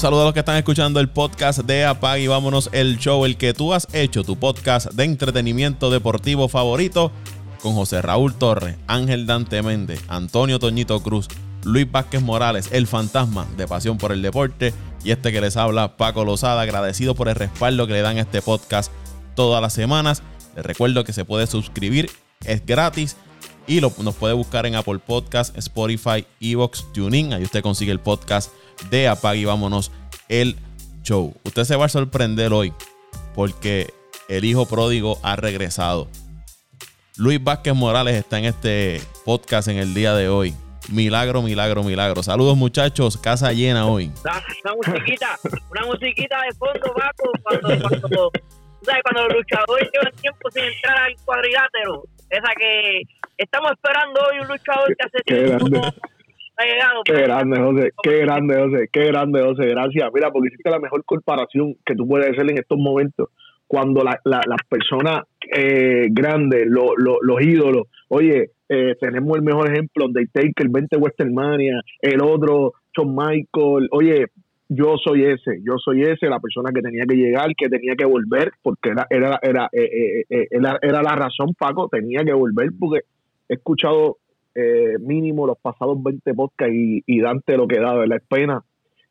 Saludo a los que están escuchando el podcast de Apag y vámonos el show, el que tú has hecho, tu podcast de entretenimiento deportivo favorito, con José Raúl Torres, Ángel Dante Méndez, Antonio Toñito Cruz, Luis Vázquez Morales, el fantasma de Pasión por el Deporte, y este que les habla, Paco Lozada, agradecido por el respaldo que le dan a este podcast todas las semanas. Les recuerdo que se puede suscribir, es gratis y lo, nos puede buscar en Apple Podcast, Spotify, Evox, TuneIn. Ahí usted consigue el podcast de Apag y vámonos el show. Usted se va a sorprender hoy porque el hijo pródigo ha regresado. Luis Vázquez Morales está en este podcast en el día de hoy. Milagro, milagro, milagro. Saludos muchachos, casa llena hoy. Una, musiquita, una musiquita de fondo, Paco, cuando, cuando, cuando los luchadores llevan tiempo sin entrar al cuadrilátero. Esa que estamos esperando hoy un luchador que hace tiempo ha llegado. Qué grande, José, qué grande, José, qué grande, José, gracias. Mira, porque hiciste la mejor comparación que tú puedes hacer en estos momentos. Cuando la, la, las personas eh, grandes, lo, los ídolos, oye, eh, tenemos el mejor ejemplo, Undertaker, 20 Westermania, el otro, Shawn Michael, oye, yo soy ese, yo soy ese, la persona que tenía que llegar, que tenía que volver, porque era, era, era, eh, eh, era, era, la razón, Paco, tenía que volver, porque he escuchado mínimo los pasados 20 podcasts y, y Dante lo que da, de la pena.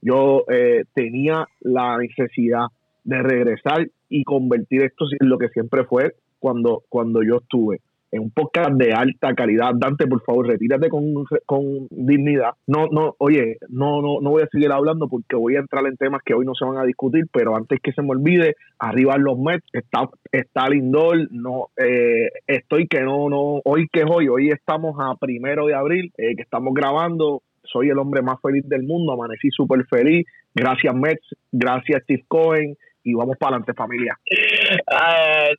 Yo tenía la necesidad de regresar y convertir esto en lo que siempre fue cuando, cuando yo estuve en un podcast de alta calidad. Dante, por favor, retírate con, con dignidad. No, no, oye, no, no, no voy a seguir hablando porque voy a entrar en temas que hoy no se van a discutir, pero antes que se me olvide, arriba los Mets, está, está Lindor, no, eh, estoy que no, no, hoy que es hoy, hoy estamos a primero de abril, eh, que estamos grabando, soy el hombre más feliz del mundo, amanecí súper feliz, gracias Mets, gracias Steve Cohen, y vamos para adelante familia.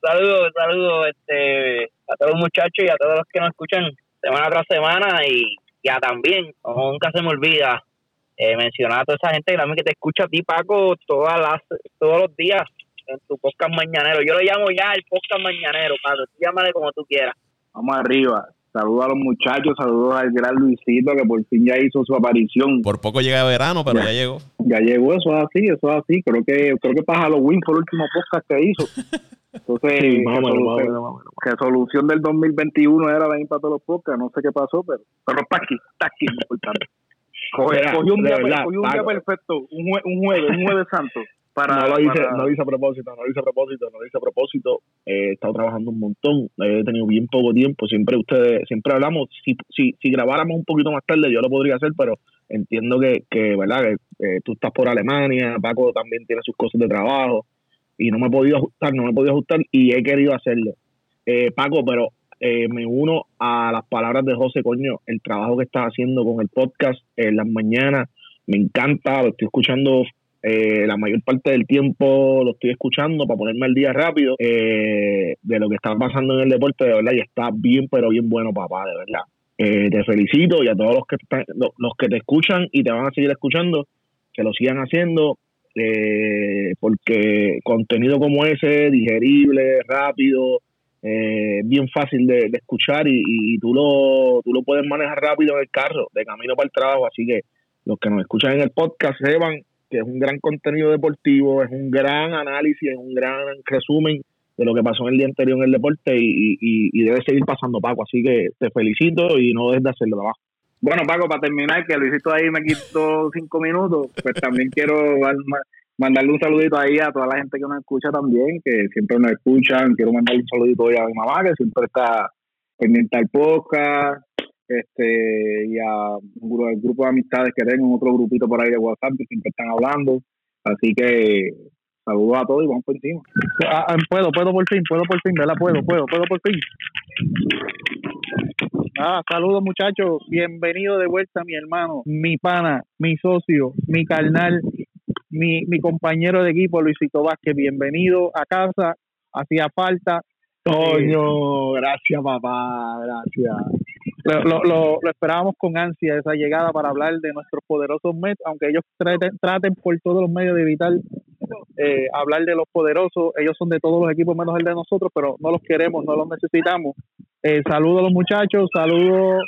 Saludos, saludos este, a todos los muchachos y a todos los que nos escuchan semana tras semana y ya también, nunca se me olvida eh, mencionar a toda esa gente que te escucha a ti Paco todas las, todos los días en tu podcast mañanero. Yo lo llamo ya el podcast mañanero, Paco, tú llámale como tú quieras. Vamos arriba. Saludos a los muchachos, saludos al gran Luisito que por fin ya hizo su aparición. Por poco llega verano, pero ya, llegó. Ya llegó, eso es así, eso es así. Creo que creo que para Halloween fue el último podcast que hizo. Entonces, sí, resolución, del 2021 era venir para todos los podcasts, no sé qué pasó, pero, pero está aquí, está aquí, importante. Cogió un, día, un día perfecto, un, un jueves, un jueves santo no lo hice, no lo hice a propósito, no lo hice a propósito, no lo hice a propósito. he estado trabajando un montón, he tenido bien poco tiempo. Siempre ustedes, siempre hablamos. Si, si, si grabáramos un poquito más tarde, yo lo podría hacer, pero entiendo que, que verdad, que eh, tú estás por Alemania, Paco también tiene sus cosas de trabajo y no me he podido ajustar, no me he podido ajustar y he querido hacerlo. Eh, Paco, pero eh, me uno a las palabras de José Coño, el trabajo que estás haciendo con el podcast en las mañanas, me encanta, lo estoy escuchando eh, la mayor parte del tiempo lo estoy escuchando para ponerme al día rápido eh, de lo que está pasando en el deporte, de verdad, y está bien, pero bien bueno, papá, de verdad. Eh, te felicito y a todos los que, los, que te escuchan y te van a seguir escuchando, que lo sigan haciendo, porque contenido como ese, digerible, rápido, bien fácil de, escuchar y, y, tú, lo, tú lo puedes manejar rápido en el carro, de camino para el trabajo, así que los que nos escuchan en el podcast sepan que es un gran contenido deportivo, es un gran análisis, es un gran resumen de lo que pasó en el día anterior en el deporte y, y, debe seguir pasando, Paco. Así que te felicito y no dejes de hacerlo trabajo. Bueno, Paco, para terminar, que Luisito ahí me quitó cinco minutos, pues también quiero mandarle un saludito ahí a toda la gente que nos escucha también, que siempre nos escuchan. Quiero mandarle un saludito hoy a mi mamá, que siempre está pendiente al podcast, este y a un grupo, de amistades que tengo, otro grupito por ahí de WhatsApp que siempre están hablando. Así que saludos a todos y vamos por encima. Ah, ah, puedo, puedo por fin, puedo por fin, ¿verdad? Puedo, puedo, puedo por fin. Ah, saludos muchachos, bienvenido de vuelta mi hermano, mi pana, mi socio, mi carnal, mi, mi compañero de equipo Luisito Vázquez, bienvenido a casa, hacía falta. Toño, gracias papá, gracias lo, lo, esperábamos con ansia esa llegada para hablar de nuestros poderosos Mets, aunque ellos traten, traten por todos los medios de evitar eh, hablar de los poderosos, ellos son de todos los equipos menos el de nosotros, pero no los queremos, no los necesitamos. Eh, saludos a los muchachos, saludos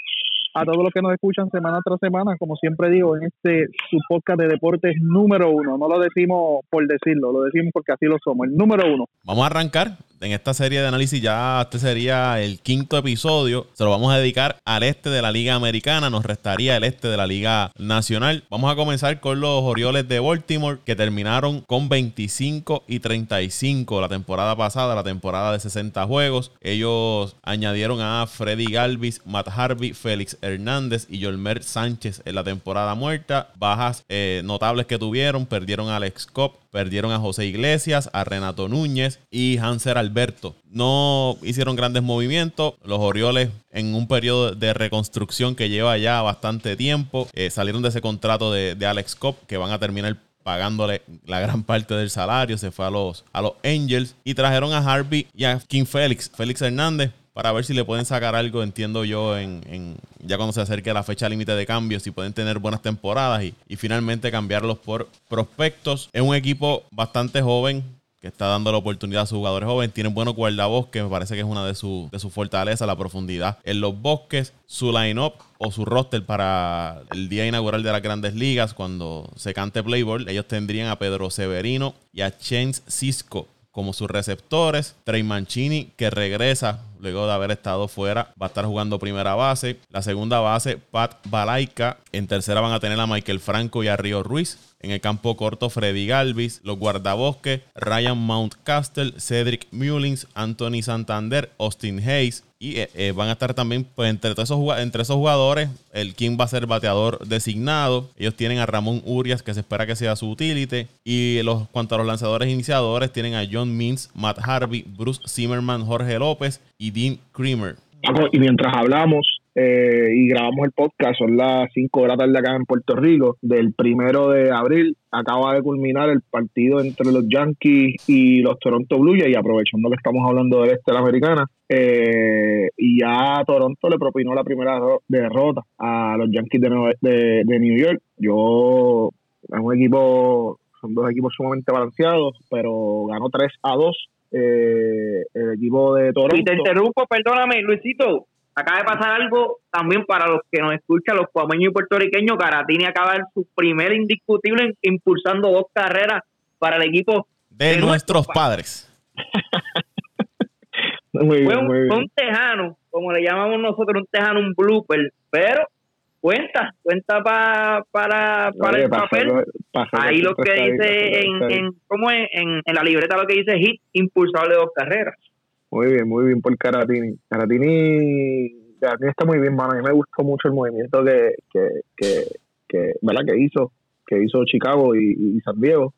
a todos los que nos escuchan semana tras semana, como siempre digo, en este su podcast de deportes número uno. No lo decimos por decirlo, lo decimos porque así lo somos, el número uno. Vamos a arrancar en esta serie de análisis. Ya este sería el quinto episodio. Se lo vamos a dedicar al este de la Liga Americana. Nos restaría el este de la Liga Nacional. Vamos a comenzar con los Orioles de Baltimore que terminaron con 25 y 35 la temporada pasada, la temporada de 60 juegos. Ellos añadieron a Freddy Galvis, Matt Harvey, Félix Hernández y Yolmer Sánchez en la temporada muerta. Bajas eh, notables que tuvieron. Perdieron a Alex Cobb, perdieron a José Iglesias, a Renato Núñez y Hanser Alberto. No hicieron grandes movimientos. Los Orioles en un periodo de reconstrucción que lleva ya bastante tiempo. Eh, salieron de ese contrato de, Alex Cobb que van a terminar pagándole la gran parte del salario. Se fue a los, a los Angels y trajeron a Harvey y a King Félix, Félix Hernández, para ver si le pueden sacar algo, entiendo yo, en, ya cuando se acerque la fecha límite de cambio, si pueden tener buenas temporadas y, y, finalmente cambiarlos por prospectos. Es un equipo bastante joven que está dando la oportunidad a sus jugadores jóvenes. Tienen buenos guardabosques, me parece que es una de sus de fortalezas, la profundidad en los bosques. Su line-up o su roster para el día inaugural de las grandes ligas, cuando se cante Playboy, ellos tendrían a Pedro Severino y a Chance Cisco como sus receptores. Trey Mancini, que regresa luego de haber estado fuera, va a estar jugando primera base. La segunda base, Pat Balaika. En tercera van a tener a Michael Franco y a Río Ruiz. En el campo corto, Freddy Galvis, los guardabosques, Ryan Mountcastle, Cedric Mullins, Anthony Santander, Austin Hayes. Y eh, eh, van a estar también, pues, entre, esos, entre esos jugadores, el King va a ser bateador designado. Ellos tienen a Ramón Urias, que se espera que sea su utility. Y los, cuanto a los lanzadores iniciadores, tienen a John Means, Matt Harvey, Bruce Zimmerman, Jorge López y Dean Creamer. Y mientras hablamos, eh, y grabamos el podcast, son las 5 de la tarde acá en Puerto Rico, del primero de abril, acaba de culminar el partido entre los Yankees y los Toronto Blue Jays, y aprovechando que estamos hablando del este de la americana, eh, y ya Toronto le propinó la primera derrota a los Yankees de, de, New York. Yo, es un equipo, son dos equipos sumamente balanceados, pero ganó 3 a 2 eh, el equipo de Toronto. Y te interrumpo, perdóname, Luisito acaba de pasar algo también para los que nos escuchan, los cuameños y puertorriqueños. Caratini acaba de su primer indiscutible impulsando dos carreras para el equipo de, nuestros padres. muy fue, un, tejano, como le llamamos nosotros, un tejano, un blooper, pero cuenta, cuenta para para el papel. Ahí lo que dice en, en, ¿cómo es? En, en, la libreta lo que dice hit, impulsable dos carreras. Muy bien, muy bien por Caratini. Caratini, Caratini está muy bien, mano. A mí me gustó mucho el movimiento que, que, que, que ¿verdad? que hizo, que hizo Chicago y, San Diego.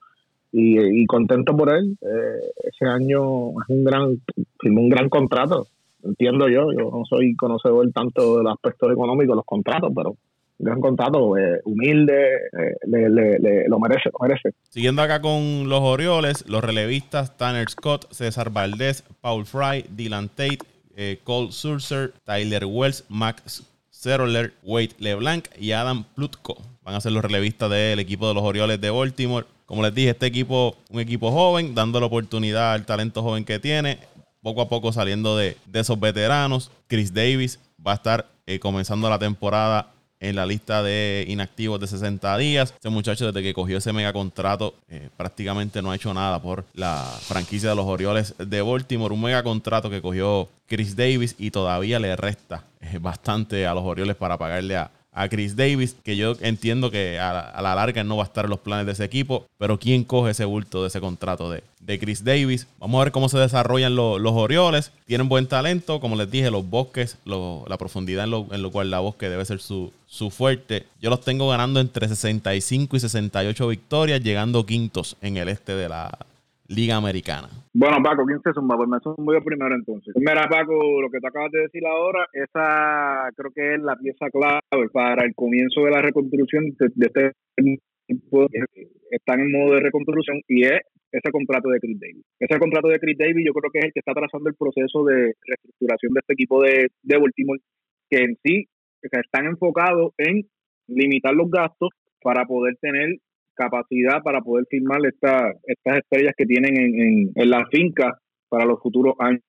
Y, contento por él. Eh, ese año es un gran, firmó un gran contrato. Entiendo yo, yo no soy conocedor tanto de los aspectos económicos los contratos, pero gran contrato, eh, humilde, eh, le, le, lo merece, lo merece. Siguiendo acá con los Orioles, los relevistas Tanner Scott, César Valdés, Paul Fry, Dylan Tate, eh, Cole Surser, Tyler Wells, Max Zeroler, Wade LeBlanc y Adam Plutko. Van a ser los relevistas del equipo de los Orioles de Baltimore. Como les dije, este equipo, un equipo joven, dando la oportunidad al talento joven que tiene, poco a poco saliendo de, esos veteranos. Chris Davis va a estar comenzando la temporada en la lista de inactivos de 60 días. Este muchacho desde que cogió ese mega contrato eh, prácticamente no ha hecho nada por la franquicia de los Orioles de Baltimore. Un mega contrato que cogió Chris Davis y todavía le resta eh, bastante a los Orioles para pagarle a, a Chris Davis, que yo entiendo que a la, larga no va a estar en los planes de ese equipo, pero ¿quién coge ese bulto de ese contrato de, de Chris Davis? Vamos a ver cómo se desarrollan los Orioles. Tienen buen talento, como les dije, los bosques, la profundidad en lo, en lo cual la bosque debe ser su, su fuerte. Yo los tengo ganando entre 65 y 68 victorias, llegando quintos en el este de la, Liga Americana. Bueno, Paco, ¿quién se suma? Pues me sumo yo primero entonces. Mira, Paco, lo que te acabas de decir ahora, esa creo que es la pieza clave para el comienzo de la reconstrucción de, este equipo están en modo de reconstrucción y es ese contrato de Chris Davis. Ese contrato de Chris Davis yo creo que es el que está trazando el proceso de reestructuración de este equipo de, de Baltimore, que en sí están enfocados en limitar los gastos para poder tener capacidad para poder firmar esta, estas estrellas que tienen en, en, la finca para los futuros años.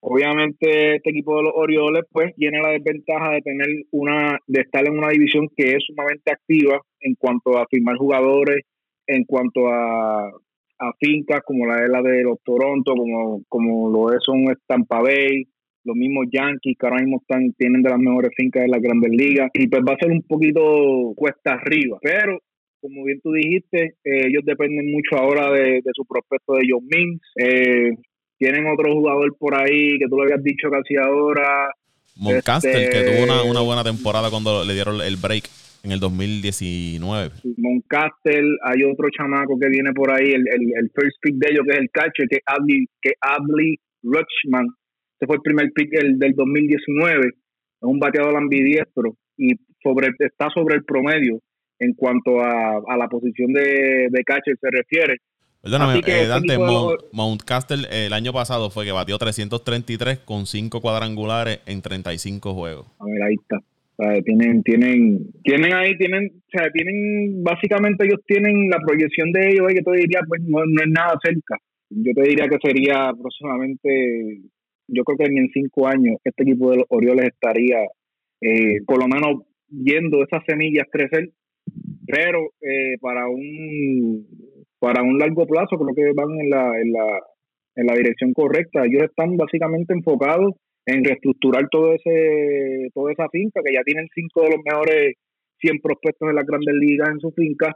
Obviamente este equipo de los Orioles pues tiene la desventaja de tener una de estar en una división que es sumamente activa en cuanto a firmar jugadores, en cuanto a, fincas como la de la de los Toronto, como, como lo es son Tampa Bay, los mismos Yankees que ahora mismo están, tienen de las mejores fincas de las grandes ligas y pues va a ser un poquito cuesta arriba, pero como bien tú dijiste, eh, ellos dependen mucho ahora de, su prospecto de John Means. Eh, tienen otro jugador por ahí que tú lo habías dicho casi ahora. Moncastle, que tuvo una, una, buena temporada cuando le dieron el break en el 2019. Moncastle, hay otro chamaco que viene por ahí, el, el, first pick de ellos, que es el catcher, que es Adley, que Adley Rutschman. Ese fue el primer pick del, del 2019. Es un bateador ambidiestro y sobre, está sobre el promedio en cuanto a, a la posición de, de catcher se refiere. Perdóname, eh, Dante, Mount, Castle el año pasado fue que batió 333 con 5 cuadrangulares en 35 juegos. A ver, ahí está. tienen, tienen, tienen ahí, tienen, o sea, tienen, básicamente ellos tienen la proyección de ellos, que te diría, pues no, es nada cerca. Yo te diría que sería aproximadamente, yo creo que en cinco años este equipo de los Orioles estaría, eh, por lo menos, viendo esas semillas crecer pero eh, para un para un largo plazo creo que van en la, en la, en la dirección correcta. Ellos están básicamente enfocados en reestructurar todo ese toda esa finca, que ya tienen cinco de los mejores 100 prospectos de las grandes ligas en su finca.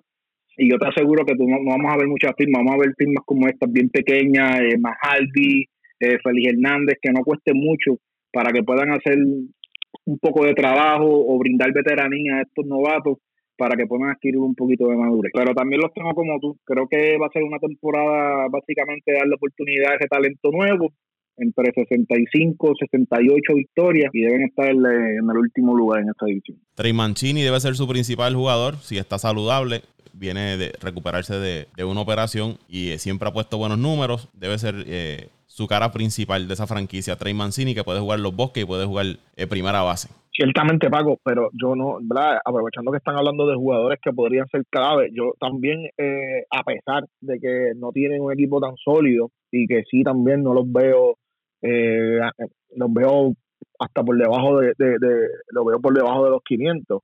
Y yo te aseguro que tú no, vamos a ver muchas firmas, vamos a ver firmas como estas, bien pequeñas, eh, Mahaldi, eh, Félix Hernández, que no cueste mucho para que puedan hacer un poco de trabajo o brindar veteranía a estos novatos para que puedan adquirir un poquito de madurez. Pero también los tengo como tú. Creo que va a ser una temporada básicamente darle oportunidad a ese talento nuevo, entre 65 68 victorias y deben estar en el último lugar en esta división. Trey Mancini debe ser su principal jugador si está saludable. Viene de recuperarse de, una operación y siempre ha puesto buenos números. Debe ser eh, su cara principal de esa franquicia, Trey Mancini, que puede jugar los bosques y puede jugar eh, primera base. Ciertamente, Paco, pero yo no, ¿verdad? aprovechando que están hablando de jugadores que podrían ser clave, yo también, eh, a pesar de que no tienen un equipo tan sólido y que sí también no los veo, eh, los veo hasta por debajo de, de, los veo por debajo de los 500.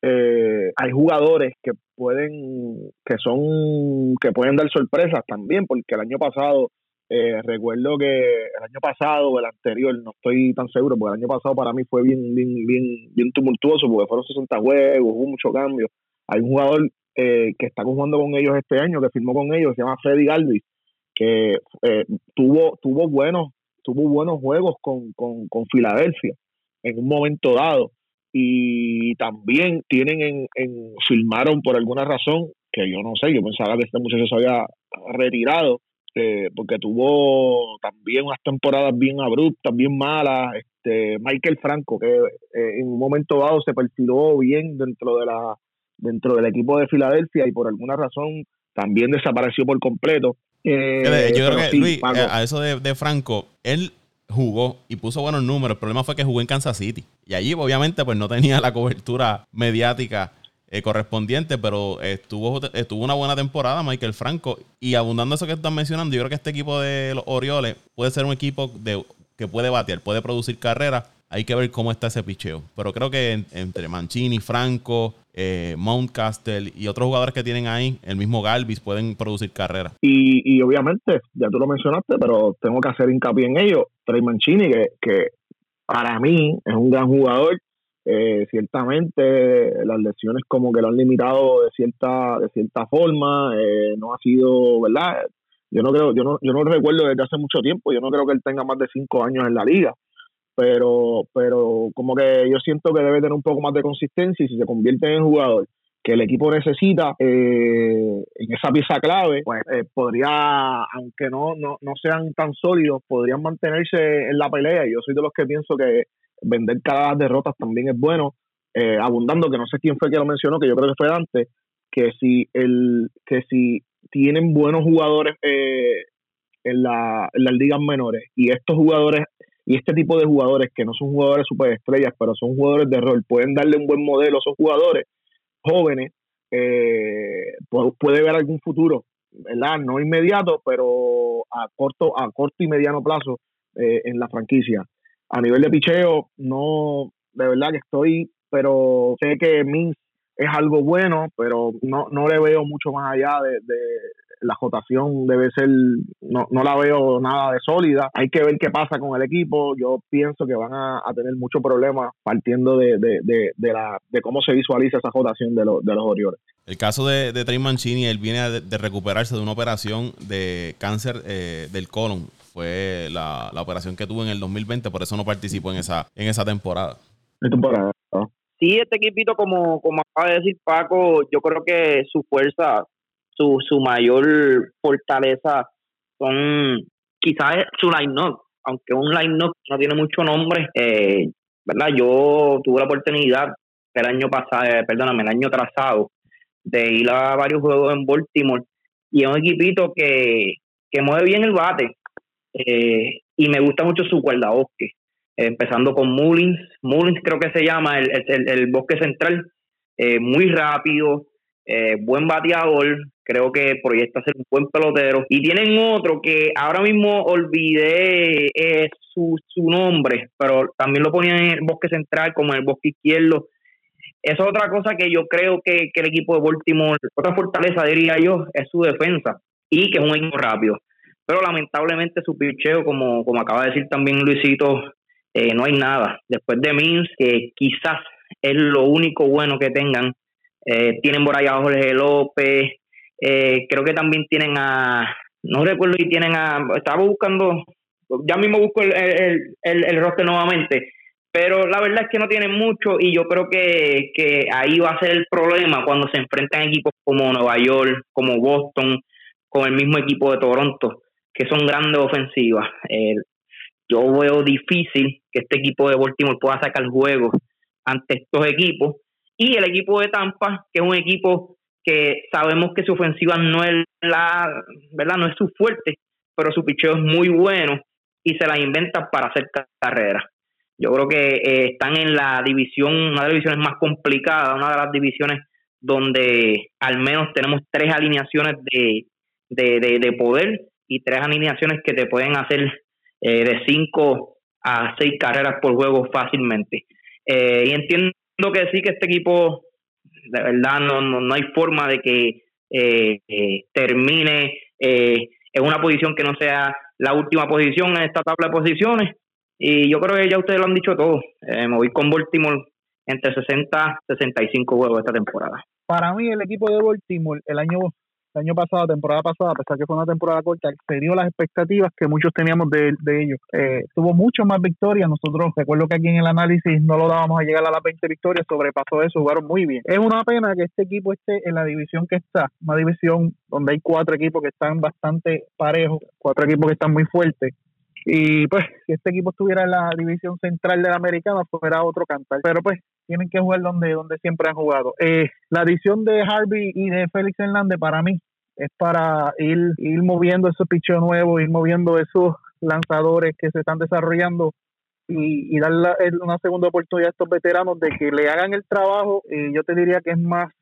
Eh, hay jugadores que pueden, que son, que pueden dar sorpresas también, porque el año pasado eh, recuerdo que el año pasado o el anterior, no estoy tan seguro, porque el año pasado para mí fue bien, bien, bien, tumultuoso, porque fueron 60 juegos, hubo mucho cambio. Hay un jugador eh, que está jugando con ellos este año, que firmó con ellos, se llama Freddy Galvis, que eh, tuvo, tuvo buenos, tuvo buenos juegos con, con, con Filadelfia en un momento dado. Y también tienen en, en, filmaron por alguna razón, que yo no sé, yo pensaba que este muchacho se había retirado, este, porque tuvo también unas temporadas bien abruptas, bien malas. Este, Michael Franco, que eh, en un momento dado se perfiló bien dentro de la dentro del equipo de Filadelfia y por alguna razón también desapareció por completo. Eh, yo creo que, Luis, eh, a eso de, de Franco, él jugó y puso buenos números. El problema fue que jugó en Kansas City. Y allí, obviamente, pues no tenía la cobertura mediática eh, correspondiente, pero estuvo, estuvo una buena temporada Michael Franco. Y abundando eso que están mencionando, yo creo que este equipo de los Orioles puede ser un equipo de, que puede batear, puede producir carreras. Hay que ver cómo está ese picheo. Pero creo que entre Mancini, Franco, eh, Mountcastle y otros jugadores que tienen ahí, el mismo Galvis, pueden producir carreras. Y, y obviamente, ya tú lo mencionaste, pero tengo que hacer hincapié en ello. Trey Mancini, que, que para mí es un gran jugador, eh, ciertamente las lesiones como que lo han limitado de cierta de cierta forma eh, no ha sido verdad yo no creo yo no yo no recuerdo desde hace mucho tiempo yo no creo que él tenga más de cinco años en la liga pero pero como que yo siento que debe tener un poco más de consistencia y si se convierte en jugador que el equipo necesita eh, en esa pieza clave, pues podría, aunque no, no, no sean tan sólidos, podrían mantenerse en la pelea. Y yo soy de los que pienso que vender cada derrotas también es bueno. Eh, abundando, que no sé quién fue que lo mencionó, que yo creo que fue Dante, que si, el, que si tienen buenos jugadores eh, en, la, las ligas menores y estos jugadores y este tipo de jugadores que no son jugadores superestrellas, pero son jugadores de rol, pueden darle un buen modelo a esos jugadores jóvenes, eh, puede ver algún futuro, ¿verdad? No inmediato, pero a corto, a corto y mediano plazo eh, en la franquicia. A nivel de picheo, no, de verdad que estoy, pero sé que Mins es algo bueno, pero no, no le veo mucho más allá de, la jotación debe ser, no, no la veo nada de sólida. Hay que ver qué pasa con el equipo. Yo pienso que van a, tener muchos problemas partiendo de, de, la, de cómo se visualiza esa jotación de, de los Orioles. El caso de, de Trey Mancini, él viene de, recuperarse de una operación de cáncer eh, del colon. Fue la, la, operación que tuvo en el 2020, por eso no participó en esa, en esa temporada. temporada. Sí, este equipito, como, como acaba de decir Paco, yo creo que su fuerza, su, su mayor fortaleza son quizás su line-up, aunque un line-up no tiene mucho nombre, eh, ¿verdad? Yo tuve la oportunidad el año pasado, eh, perdóname, el año trazado, de ir a varios juegos en Baltimore y es un equipito que, que mueve bien el bate eh, y me gusta mucho su guardabosque empezando con Mullins, Mullins creo que se llama, el, el, el bosque central, eh, muy rápido, eh, buen bateador, creo que proyecta ser un buen pelotero. Y tienen otro que ahora mismo olvidé eh, su, su nombre, pero también lo ponían en el bosque central como en el bosque izquierdo. Esa es otra cosa que yo creo que, que el equipo de Baltimore, otra fortaleza diría yo, es su defensa y que es un equipo rápido. Pero lamentablemente su picheo, como, como acaba de decir también Luisito, eh, no hay nada. Después de Mins, que quizás es lo único bueno que tengan, eh, tienen por ahí a Jorge López, eh, creo que también tienen a, no recuerdo si tienen a, estaba buscando, ya mismo busco el, el, el, roster nuevamente, pero la verdad es que no tienen mucho y yo creo que, que ahí va a ser el problema cuando se enfrentan equipos como Nueva York, como Boston, con el mismo equipo de Toronto, que son grandes ofensivas yo veo difícil que este equipo de Baltimore pueda sacar juegos ante estos equipos. Y el equipo de Tampa, que es un equipo que sabemos que su ofensiva no es la, ¿verdad? No es su fuerte, pero su picheo es muy bueno y se la inventan para hacer carrera. Yo creo que eh, están en la división, una de las divisiones más complicadas, una de las divisiones donde al menos tenemos tres alineaciones de, de, de poder y tres alineaciones que te pueden hacer eh, de 5 a 6 carreras por juego fácilmente. Eh, y entiendo que sí que este equipo, de verdad, no, no, hay forma de que eh, termine en una posición que no sea la última posición en esta tabla de posiciones. Y yo creo que ya ustedes lo han dicho todo. me voy con Baltimore entre 60 y 65 juegos esta temporada. Para mí, el equipo de Baltimore el año el año pasado, temporada pasada, a pesar que fue una temporada corta, excedió las expectativas que muchos teníamos de, ellos. Eh, tuvo mucho más victorias. Nosotros, recuerdo que aquí en el análisis no lo dábamos a llegar a las 20 victorias, sobrepasó eso, jugaron muy bien. Es una pena que este equipo esté en la división que está, una división donde hay cuatro equipos que están bastante parejos, cuatro equipos que están muy fuertes. Y pues, si este equipo estuviera en la división central de la americana, fuera otro cantar. Pero pues, tienen que jugar donde, donde siempre han jugado. Eh, la adición de Harvey y de Félix Hernández para mí es para ir, ir moviendo ese picheo nuevo, ir moviendo esos lanzadores que se están desarrollando y, y dar una segunda oportunidad a estos veteranos de que le hagan el trabajo. Eh, yo te diría que es más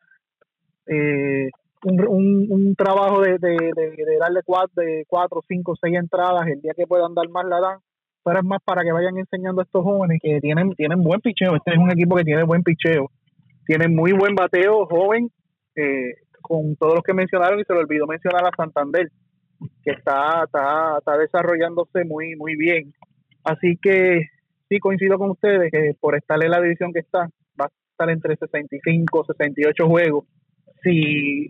eh, un, un, trabajo de, de, de, darle cuatro, de cuatro, cinco, seis entradas el día que puedan dar más la dan pero es más para que vayan enseñando a estos jóvenes que tienen, tienen buen picheo. Este es un equipo que tiene buen picheo. Tiene muy buen bateo, joven, eh, con todos los que mencionaron y se le olvidó mencionar a Santander, que está, está, está desarrollándose muy, muy bien. Así que sí coincido con ustedes que por estar en la división que está, va a estar entre 65, 68 juegos. Si,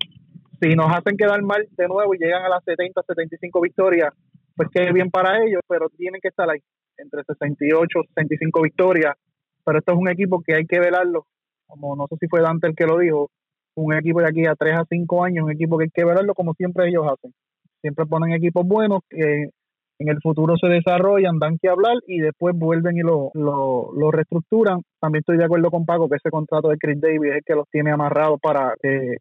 si nos hacen quedar mal de nuevo y llegan a las 70, 75 victorias, pues que bien para ellos, pero tienen que estar ahí, entre 68, 65 victorias. Pero esto es un equipo que hay que velarlo, como no sé si fue Dante el que lo dijo, un equipo de aquí a 3 a 5 años, un equipo que hay que velarlo como siempre ellos hacen. Siempre ponen equipos buenos que en el futuro se desarrollan, dan que hablar y después vuelven y lo, lo, lo reestructuran. También estoy de acuerdo con Paco que ese contrato de Chris Davis es el que los tiene amarrados para eh,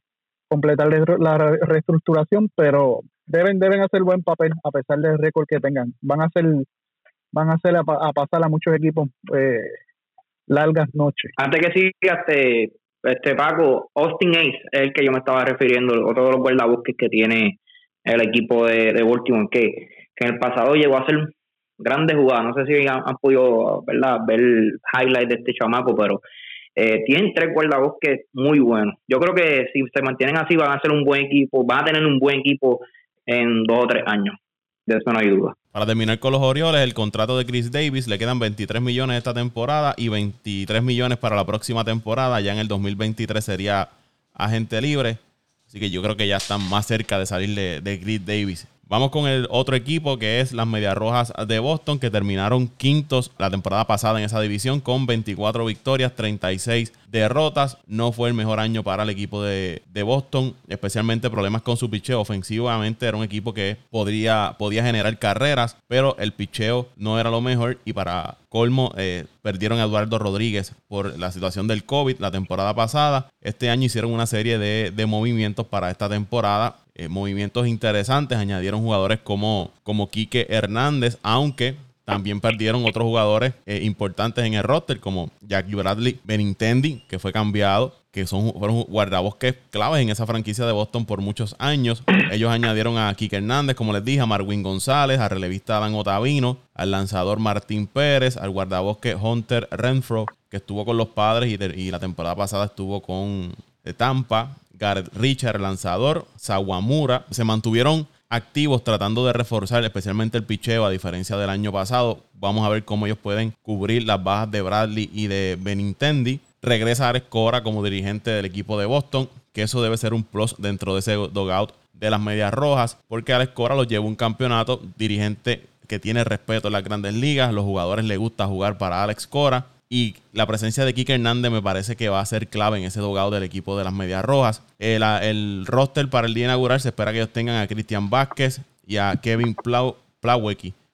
completar la reestructuración, pero deben deben hacer buen papel a pesar del récord que tengan. Van a hacer van a hacer a, pasar a muchos equipos eh, largas noches. Antes que siga este, este Paco, Austin Ace es el que yo me estaba refiriendo, otro de los guardabosques que tiene el equipo de, de Baltimore, que, que en el pasado llegó a ser grandes jugadas. No sé si han, podido ¿verdad? ver highlight de este chamaco, pero eh, tienen tres guardabosques muy buenos. Yo creo que si se mantienen así van a ser un buen equipo, van a tener un buen equipo en dos o tres años. De eso no hay duda. Para terminar con los Orioles, el contrato de Chris Davis le quedan 23 millones esta temporada y 23 millones para la próxima temporada. Ya en el 2023 sería agente libre. Así que yo creo que ya están más cerca de salir de, de Chris Davis. Vamos con el otro equipo que es las Medias Rojas de Boston, que terminaron quintos la temporada pasada en esa división con 24 victorias, 36 derrotas. No fue el mejor año para el equipo de, Boston, especialmente problemas con su picheo. Ofensivamente era un equipo que podía generar carreras, pero el picheo no era lo mejor y para colmo eh, perdieron a Eduardo Rodríguez por la situación del COVID la temporada pasada. Este año hicieron una serie de, de movimientos para esta temporada. Eh, movimientos interesantes. Añadieron jugadores como, como Quique Hernández, aunque también perdieron otros jugadores eh, importantes en el roster, como Jack Bradley Benintendi, que fue cambiado, que son, fueron guardabosques claves en esa franquicia de Boston por muchos años. Ellos añadieron a Quique Hernández, como les dije, a Marwin González, al relevista Adam Otavino, al lanzador Martín Pérez, al guardabosque Hunter Renfro, que estuvo con los padres y, y la temporada pasada estuvo con eh, Tampa. Gareth Richard, lanzador, Sawamura, se mantuvieron activos tratando de reforzar especialmente el picheo a diferencia del año pasado. Vamos a ver cómo ellos pueden cubrir las bajas de Bradley y de Benintendi. Regresa Ares Cora como dirigente del equipo de Boston, que eso debe ser un plus dentro de ese dogout de las medias rojas, porque Alex Cora los lleva un campeonato, dirigente que tiene respeto en las grandes ligas, los jugadores les gusta jugar para Alex Cora y la presencia de Kike Hernández me parece que va a ser clave en ese dogado del equipo de las Medias Rojas. El, roster para el día inaugural se espera que ellos tengan a Cristian Vázquez y a Kevin Plau,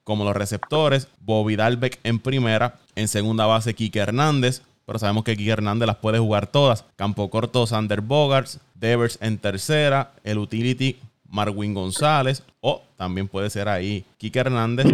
como los receptores. Bobby Dalbeck en primera. En segunda base, Kike Hernández. Pero sabemos que Kike Hernández las puede jugar todas. Campo corto, Sander Bogarts. Devers en tercera. El utility, Marwin González. O también puede ser ahí Kike Hernández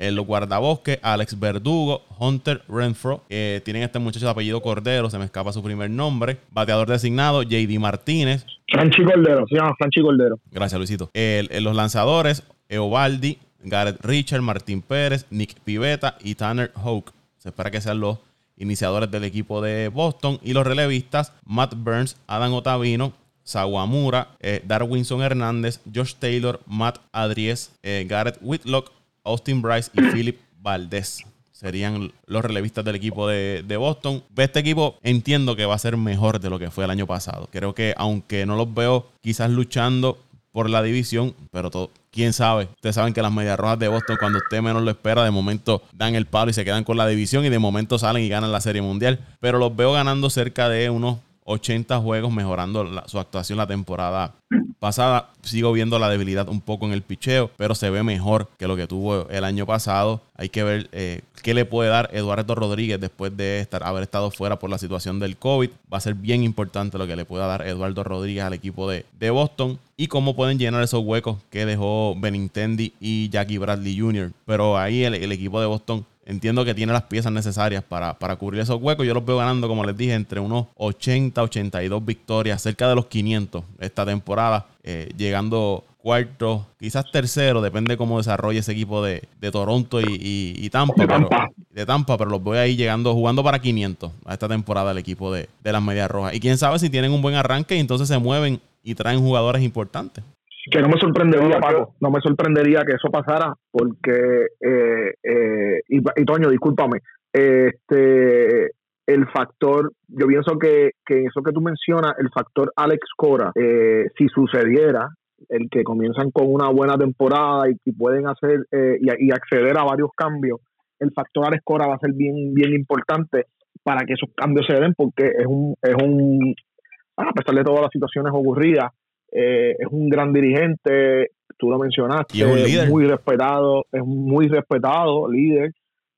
el guardabosque, Alex Verdugo, Hunter Renfro. tienen este muchacho de apellido Cordero, se me escapa su primer nombre. Bateador designado, JD Martínez. Franchi Cordero, se llama Franchi Cordero. Gracias, Luisito. los lanzadores, Eovaldi, Gareth Richard, Martín Pérez, Nick Pivetta y Tanner Hoke. Se espera que sean los iniciadores del equipo de Boston. Y los relevistas, Matt Burns, Adam Otavino, Sawamura, eh, Darwinson Hernández, Josh Taylor, Matt Adries, eh, Garrett Whitlock, Austin Bryce y Philip Valdez serían los relevistas del equipo de, Boston. Este equipo entiendo que va a ser mejor de lo que fue el año pasado. Creo que aunque no los veo quizás luchando por la división, pero todo, quién sabe. Ustedes saben que las medias rojas de Boston, cuando usted menos lo espera, de momento dan el palo y se quedan con la división y de momento salen y ganan la Serie Mundial. Pero los veo ganando cerca de unos 80 juegos, mejorando su actuación la temporada pasada. Sigo viendo la debilidad un poco en el picheo, pero se ve mejor que lo que tuvo el año pasado. Hay que ver eh, qué le puede dar Eduardo Rodríguez después de estar, haber estado fuera por la situación del COVID. Va a ser bien importante lo que le pueda dar Eduardo Rodríguez al equipo de, de Boston y cómo pueden llenar esos huecos que dejó Benintendi y Jackie Bradley Jr. Pero ahí el equipo de Boston entiendo que tiene las piezas necesarias para, para cubrir esos huecos. Yo los veo ganando, como les dije, entre unos 80, 82 victorias, cerca de los 500 esta temporada, eh, llegando cuarto, quizás tercero, depende cómo desarrolle ese equipo de, Toronto y, Tampa. De Tampa. Pero, de Tampa, pero los voy ahí llegando, jugando para 500 a esta temporada el equipo de, de las Medias Rojas. Y quién sabe si tienen un buen arranque y entonces se mueven y traen jugadores importantes que no me sorprendería, Paco, no me sorprendería que eso pasara, porque, eh, eh, y, Toño, discúlpame, este el factor, yo pienso que, que eso que tú mencionas, el factor Alex Cora, eh, si sucediera, el que comienzan con una buena temporada y, pueden hacer y, acceder a varios cambios, el factor Alex Cora va a ser bien, bien importante para que esos cambios se den, porque es un, es un a pesar de todas las situaciones ocurridas, eh, es un gran dirigente, tú lo mencionaste, es muy respetado, es muy respetado, líder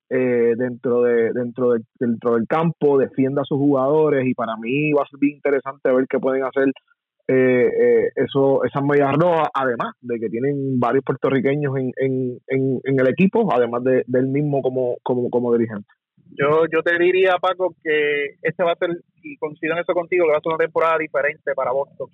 eh, dentro de dentro de, dentro del campo, defiende a sus jugadores y para mí va a ser bien interesante ver qué pueden hacer eh, eso, esas medias rojas, además de que tienen varios puertorriqueños en, en, en, el equipo, además de, del mismo como, como, como dirigente. Yo, yo te diría, Paco, que este va a ser, y coincido en eso contigo, que va a ser una temporada diferente para Boston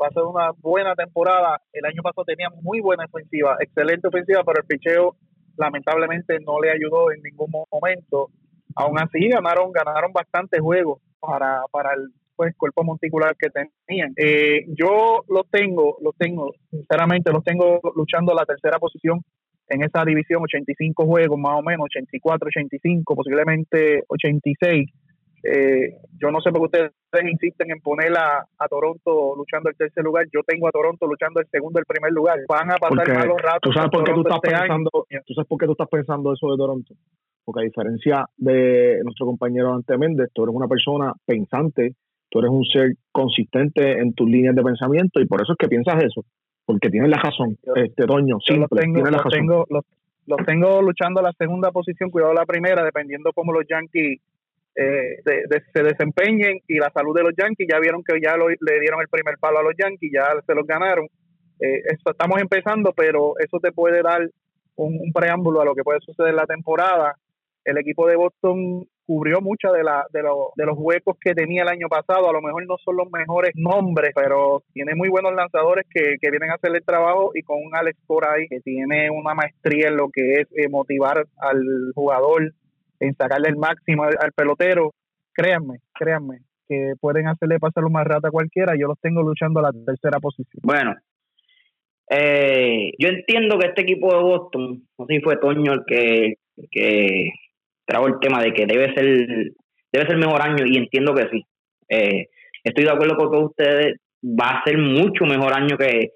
va a ser una buena temporada. El año pasado tenía muy buena ofensiva, excelente ofensiva, pero el picheo lamentablemente no le ayudó en ningún momento. Aún así ganaron, ganaron bastantes juegos para, para el pues, cuerpo monticular que tenían. Eh, yo lo tengo, lo tengo, sinceramente los tengo luchando la tercera posición en esa división, 85 juegos más o menos, 84, 85, posiblemente 86. Eh, yo no sé por qué ustedes insisten en poner a, Toronto luchando el tercer lugar. Yo tengo a Toronto luchando el segundo, el primer lugar. Van a pasar malos ratos. ¿Tú sabes por qué tú estás este pensando? ¿Tú sabes por qué tú estás pensando eso de Toronto? Porque a diferencia de nuestro compañero Ante Méndez, tú eres una persona pensante, tú eres un ser consistente en tus líneas de pensamiento y por eso es que piensas eso, porque tienes la razón, este Toño, simple, tengo, la razón. Tengo, los, tengo luchando la segunda posición, cuidado la primera, dependiendo cómo los Yankees eh, se desempeñen y la salud de los Yankees, ya vieron que ya le dieron el primer palo a los Yankees, ya se los ganaron. Eh, estamos empezando, pero eso te puede dar un, preámbulo a lo que puede suceder la temporada. El equipo de Boston cubrió muchos de, de, de los huecos que tenía el año pasado. A lo mejor no son los mejores nombres, pero tiene muy buenos lanzadores que, vienen a hacer el trabajo y con un Alex por ahí que tiene una maestría en lo que es eh, motivar al jugador, en sacarle el máximo al, pelotero. Créanme, créanme, que pueden hacerle pasar un más rata a cualquiera. Yo los tengo luchando a la tercera posición. Bueno, eh, yo entiendo que este equipo de Boston, no sé si fue Toño el que, que trajo el tema de que debe ser debe ser mejor año y entiendo que sí. Eh, estoy de acuerdo con todos ustedes, va a ser mucho mejor año que,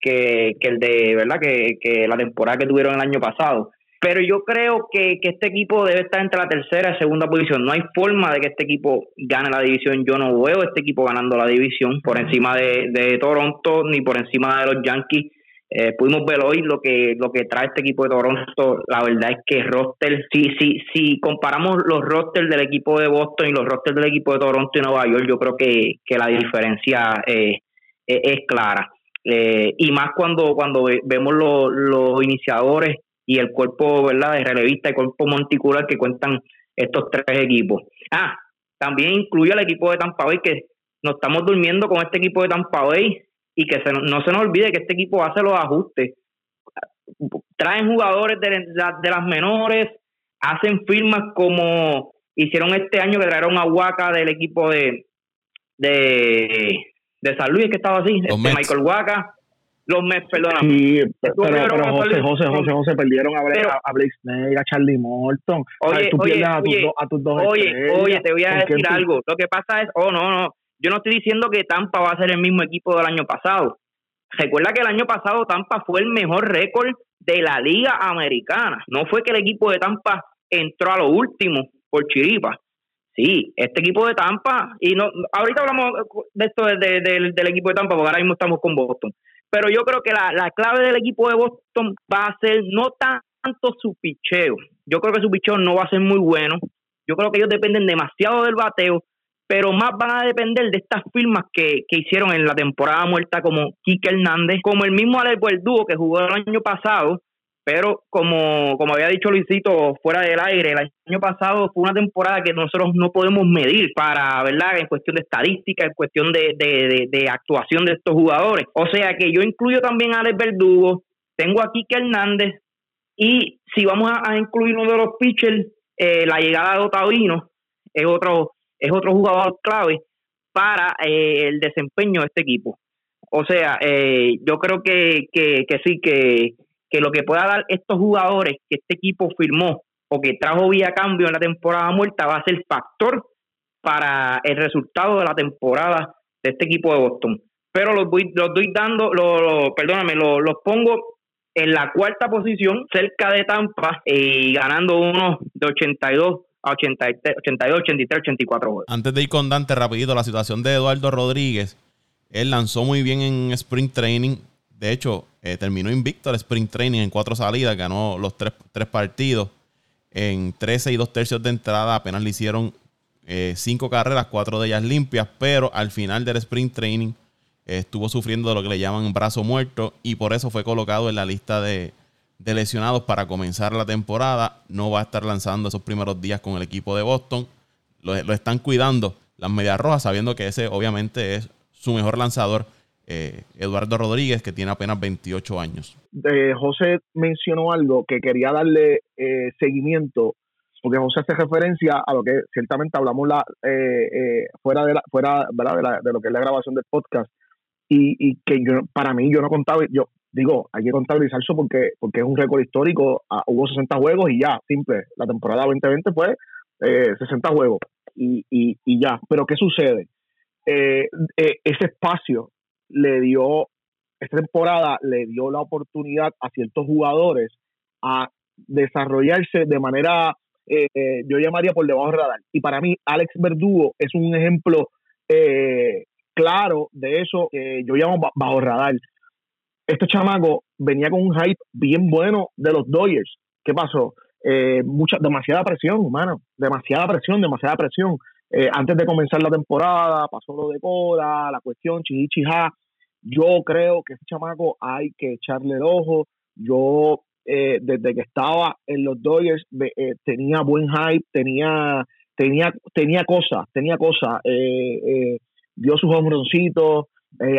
que, el de, ¿verdad? Que, que, la temporada que tuvieron el año pasado. Pero yo creo que, que este equipo debe estar entre la tercera y segunda posición. No hay forma de que este equipo gane la división. Yo no veo este equipo ganando la división por encima de, de Toronto ni por encima de los Yankees. Eh, pudimos ver hoy lo que lo que trae este equipo de Toronto. La verdad es que roster, si, si, si comparamos los rosters del equipo de Boston y los rosters del equipo de Toronto y Nueva York, yo creo que, la diferencia eh, e, es, clara. Eh, y más cuando, cuando vemos los, iniciadores y el cuerpo verdad de relevista y cuerpo monticular que cuentan estos tres equipos. Ah, también incluye al equipo de Tampa Bay que nos estamos durmiendo con este equipo de Tampa Bay y que no se nos olvide que este equipo hace los ajustes. Traen jugadores de, las menores, hacen firmas como hicieron este año que trajeron a Huaca del equipo de, de, de San Luis, que estaba así, este Michael Huaca. Los Mets, perdona. Sí, pero, pero José, José, José, José, perdieron a, a, Blake Snake, a Charlie Morton. Oye, tú oye, a, tus a tus dos Oye, oye, te voy a decir algo. Lo que pasa es, oh, no, no, yo no estoy diciendo que Tampa va a ser el mismo equipo del año pasado. Recuerda que el año pasado Tampa fue el mejor récord de la liga americana. No fue que el equipo de Tampa entró a lo último por chiripa. Sí, este equipo de Tampa, y no ahorita hablamos de esto del equipo de Tampa, porque ahora mismo estamos con Boston. Pero yo creo que la, la clave del equipo de Boston va a ser no tanto su picheo. Yo creo que su picheo no va a ser muy bueno. Yo creo que ellos dependen demasiado del bateo pero más van a depender de estas firmas que, hicieron en la temporada muerta como Quique Hernández, como el mismo Alex Verdugo que jugó el año pasado, pero como, como había dicho Luisito fuera del aire, el año pasado fue una temporada que nosotros no podemos medir para, ¿verdad? En cuestión de estadística, en cuestión de, de, actuación de estos jugadores. O sea que yo incluyo también a Alex Verdugo, tengo a Quique Hernández y si vamos a, incluir uno de los pitchers, eh, la llegada de Otavino es otro es otro jugador clave para eh, el desempeño de este equipo. O sea, eh, yo creo que, que, sí, que, que lo que pueda dar estos jugadores que este equipo firmó o que trajo vía cambio en la temporada muerta va a ser factor para el resultado de la temporada de este equipo de Boston. Pero los voy, los doy dando, los, perdóname, los, los pongo en la cuarta posición, cerca de Tampa, y ganando unos de 82 a 82, 83, 84 juegos. Antes de ir con Dante, rapidito, la situación de Eduardo Rodríguez. Él lanzó muy bien en Spring Training. De hecho, eh, terminó invicto el Spring Training en cuatro salidas, ganó los tres, partidos. En 13 y dos tercios de entrada apenas le hicieron eh, cinco carreras, cuatro de ellas limpias, pero al final del Spring Training eh, estuvo sufriendo de lo que le llaman brazo muerto y por eso fue colocado en la lista de, de lesionados para comenzar la temporada. No va a estar lanzando esos primeros días con el equipo de Boston. Lo, están cuidando las Medias Rojas, sabiendo que ese obviamente es su mejor lanzador eh, Eduardo Rodríguez, que tiene apenas 28 años. José mencionó algo que quería darle eh, seguimiento, porque José hace referencia a lo que ciertamente hablamos la, eh, fuera, de, la, fuera De, lo que es la grabación del podcast, y, que yo, para mí yo no contaba, yo digo, hay que contabilizar eso porque, porque es un récord histórico, ah, hubo 60 juegos y ya, simple, la temporada 2020 fue 60 juegos y, y, y ya, pero ¿qué sucede? ese espacio le dio, esta temporada le dio la oportunidad a ciertos jugadores a desarrollarse de manera, eh, eh, yo llamaría por debajo del radar. Y para mí, Alex Verdugo es un ejemplo eh, claro de eso que yo llamo bajo radar. Este chamaco venía con un hype bien bueno de los Dodgers. ¿Qué pasó? mucha, demasiada presión, humano, demasiada presión, demasiada presión. Eh, antes de comenzar la temporada, pasó lo de Cora, la cuestión chichicha. Yo creo que ese chamaco hay que echarle el ojo. Yo, eh, desde que estaba en los Dodgers, eh, tenía buen hype, tenía tenía tenía cosas, tenía cosas. dio sus hombroncitos,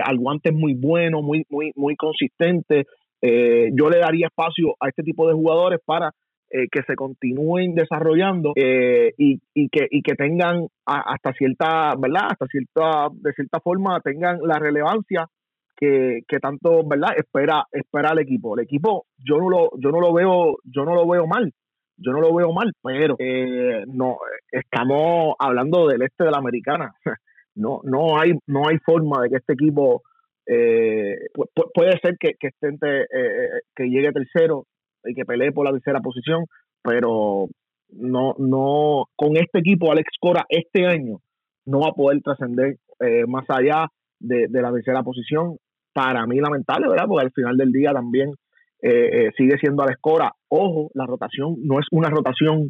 al guante muy bueno, muy, muy, muy consistente. yo le daría espacio a este tipo de jugadores para eh, que se continúen desarrollando eh, y, y, que, y que tengan hasta cierta, ¿verdad? Hasta cierta, de cierta forma tengan la relevancia que, que tanto, ¿verdad? Espera, espera el equipo. El equipo, yo no lo, yo no lo veo, yo no lo veo mal. Yo no lo veo mal, pero eh, no estamos hablando del este de la americana. No, no hay, no hay forma de que este equipo puede ser que, que, esté que llegue tercero, y que pelee por la tercera posición, pero no, no, con este equipo Alex Cora este año no va a poder trascender eh, más allá de, la tercera posición. Para mí lamentable, ¿verdad? Porque al final del día también eh, eh, sigue siendo Alex Cora. Ojo, la rotación no es una rotación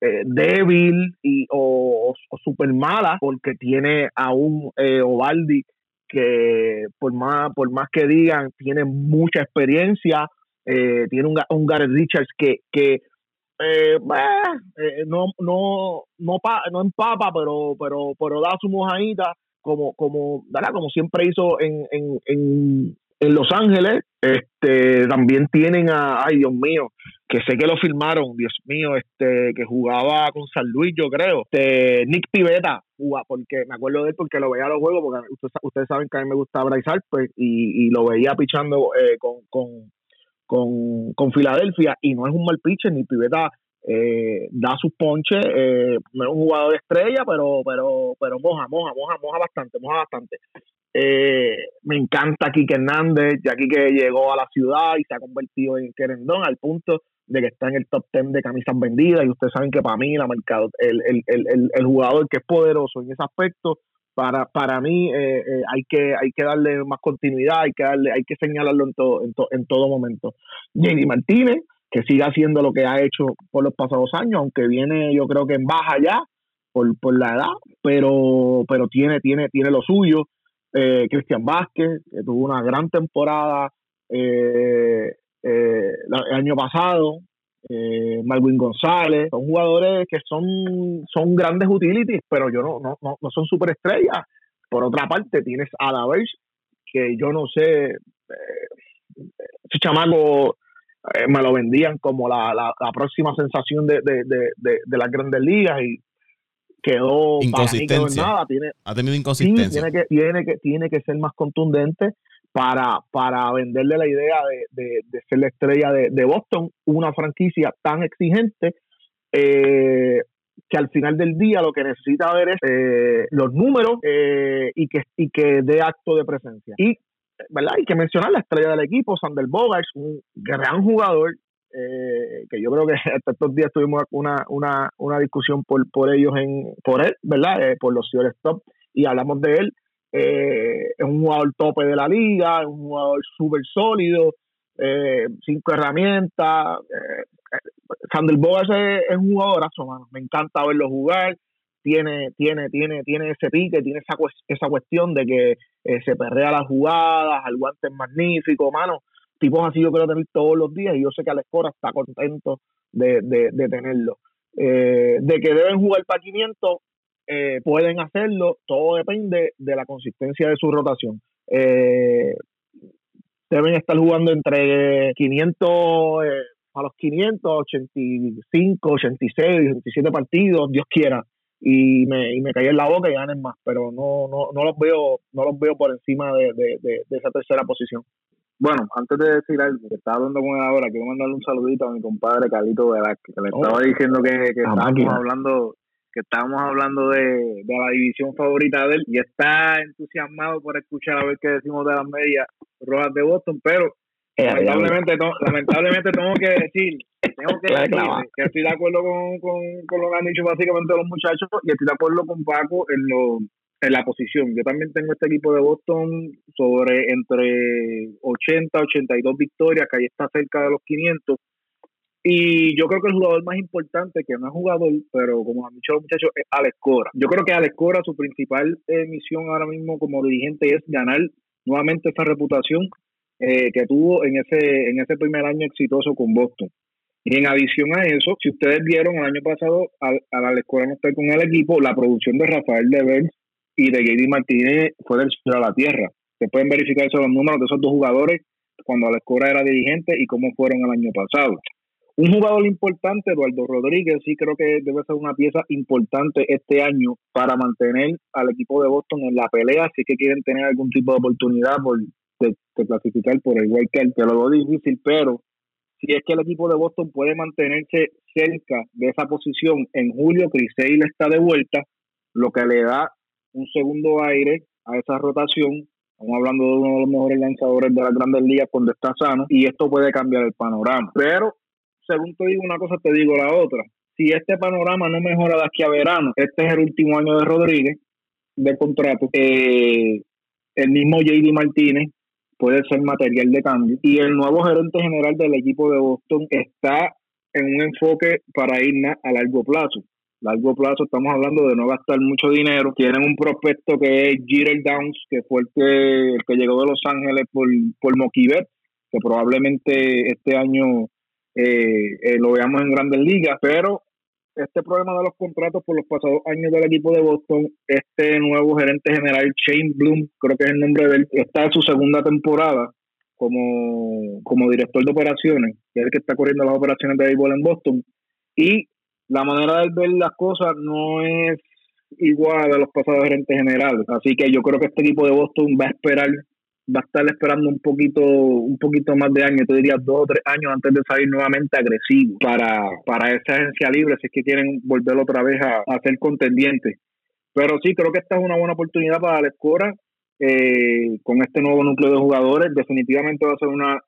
débil y, o, o super mala porque tiene a un Ovaldi que por más, por más que digan, tiene mucha experiencia, eh, tiene un, un Gareth Richards que, que eh, eh, no, no, no, no empapa, pero, pero, pero da su mojadita, como, como, como siempre hizo en, en, en, en Los Ángeles. Este, también tienen a, ay Dios mío, que sé que lo filmaron, Dios mío, este, que jugaba con San Luis, yo creo. Este, Nick Pivetta, porque me acuerdo de él porque lo veía a los juegos, porque ustedes, saben que a mí me gusta Bryce Harper y, y lo veía pichando con, con, con, con Filadelfia y no es un mal pitcher ni Piveta eh, da sus ponches eh, no es un jugador de estrella pero pero pero moja moja moja moja bastante moja bastante. Eh, me encanta Kike Hernández ya que llegó a la ciudad y se ha convertido en querendón al punto de que está en el top 10 de camisas vendidas y ustedes saben que para mí la mercado el, el, el, el jugador que es poderoso en ese aspecto para, para mí eh, eh, hay que hay que darle más continuidad, hay que darle, hay que señalarlo en todo, en, en todo momento. JD Martínez, que siga haciendo lo que ha hecho por los pasados años, aunque viene yo creo que en baja ya por, por la edad, pero, pero tiene, tiene, tiene lo suyo. Eh, Cristian Vázquez, que tuvo una gran temporada el año pasado, eh, Marwin González, son jugadores que son, son grandes utilities, pero yo no, no, no, son superestrellas. Por otra parte, tienes a Davers, que yo no sé, eh, ese chamaco eh, me lo vendían como la, la, próxima sensación de, de, de, de, las grandes ligas y quedó inconsistencia. nada. Tiene, ha tenido inconsistencia. tiene, que, tiene, que, tiene que ser más contundente para, para venderle la idea de, ser la estrella de, Boston, una franquicia tan exigente eh, que al final del día lo que necesita ver es eh, los números eh, y, que, y que dé acto de presencia. Y ¿verdad? hay que mencionar la estrella del equipo, Sander Bogarts, un gran jugador, que yo creo que hasta estos días tuvimos una, una, una discusión por, por ellos, en por él, ¿verdad? por los señores top, y hablamos de él eh, es un jugador tope de la liga, es un jugador súper sólido, eh, cinco herramientas. Eh, Sander Bogas es, un jugadorazo, mano. Me encanta verlo jugar. Tiene, tiene, tiene, tiene ese pique, tiene esa, esa cuestión de que eh, se perrea las jugadas, el guante es magnífico, mano. Tipos así yo quiero tener todos los días y yo sé que Alex Cora está contento de, de, de tenerlo. de que deben jugar para 500, eh, pueden hacerlo, todo depende de la consistencia de su rotación. Eh, deben estar jugando entre 500 eh, a los 585, 86, 87 partidos, Dios quiera, y me, y me caí en la boca y ganen más, pero no, no, no los veo, no los veo por encima de, de, de, esa tercera posición. Bueno, antes de decir algo, que estaba hablando con él ahora, quiero mandarle un saludito a mi compadre Carlito Velázquez, que le oh. estaba diciendo que, que estábamos hablando que estábamos hablando de, de, la división favorita de él y está entusiasmado por escuchar a ver qué decimos de las medias rojas de Boston, pero eh, lamentablemente, lamentablemente tengo que decir, tengo que decir que estoy de acuerdo con, con, con, lo que han dicho básicamente los muchachos y estoy de acuerdo con Paco en lo en la posición. Yo también tengo este equipo de Boston sobre entre 80, 82 victorias, que ahí está cerca de los 500. Y yo creo que el jugador más importante, que no es jugador, pero como han dicho los muchachos, es Alex Cora. Yo creo que Alex Cora, su principal eh, misión ahora mismo como dirigente es ganar nuevamente esa reputación eh, que tuvo en ese, en ese primer año exitoso con Boston. Y en adición a eso, si ustedes vieron el año pasado, al, al Alex Cora no estar con el equipo, la producción de Rafael Devers y de Gaby Martínez fue del cielo a la tierra. Se pueden verificar esos los números de esos dos jugadores cuando Alex Cora era dirigente y cómo fueron el año pasado. Un jugador importante, Eduardo Rodríguez, sí creo que debe ser una pieza importante este año para mantener al equipo de Boston en la pelea, si que quieren tener algún tipo de oportunidad por de, clasificar por el wild card, que lo veo difícil, pero si es que el equipo de Boston puede mantenerse cerca de esa posición en julio, Chris Sale está de vuelta, lo que le da un segundo aire a esa rotación. Estamos hablando de uno de los mejores lanzadores de las grandes ligas cuando está sano y esto puede cambiar el panorama. Pero según te digo una cosa, te digo la otra. Si este panorama no mejora de aquí a verano, este es el último año de Rodríguez de contrato, eh, el mismo JD Martínez puede ser material de cambio y el nuevo gerente general del equipo de Boston está en un enfoque para ir a largo plazo. Largo plazo estamos hablando de no gastar mucho dinero. Tienen un prospecto que es Jeter Downs, que fue el que, el que llegó de Los Ángeles por, por que probablemente este año eh, eh, lo veamos en grandes ligas, pero este problema de los contratos por los pasados años del equipo de Boston, este nuevo gerente general, Shane Bloom, creo que es el nombre de él, está en su segunda temporada como, como director de operaciones, que es el que está corriendo las operaciones de béisbol en Boston, y la manera de ver las cosas no es igual a los pasados gerentes generales, así que yo creo que este equipo de Boston va a esperar va a estar esperando un poquito un poquito más de años, te diría dos o tres años antes de salir nuevamente agresivo para, para esa agencia libre, si es que quieren volver otra vez a, ser contendientes. Pero sí, creo que esta es una buena oportunidad para la escuela eh, con este nuevo núcleo de jugadores. Definitivamente va a ser una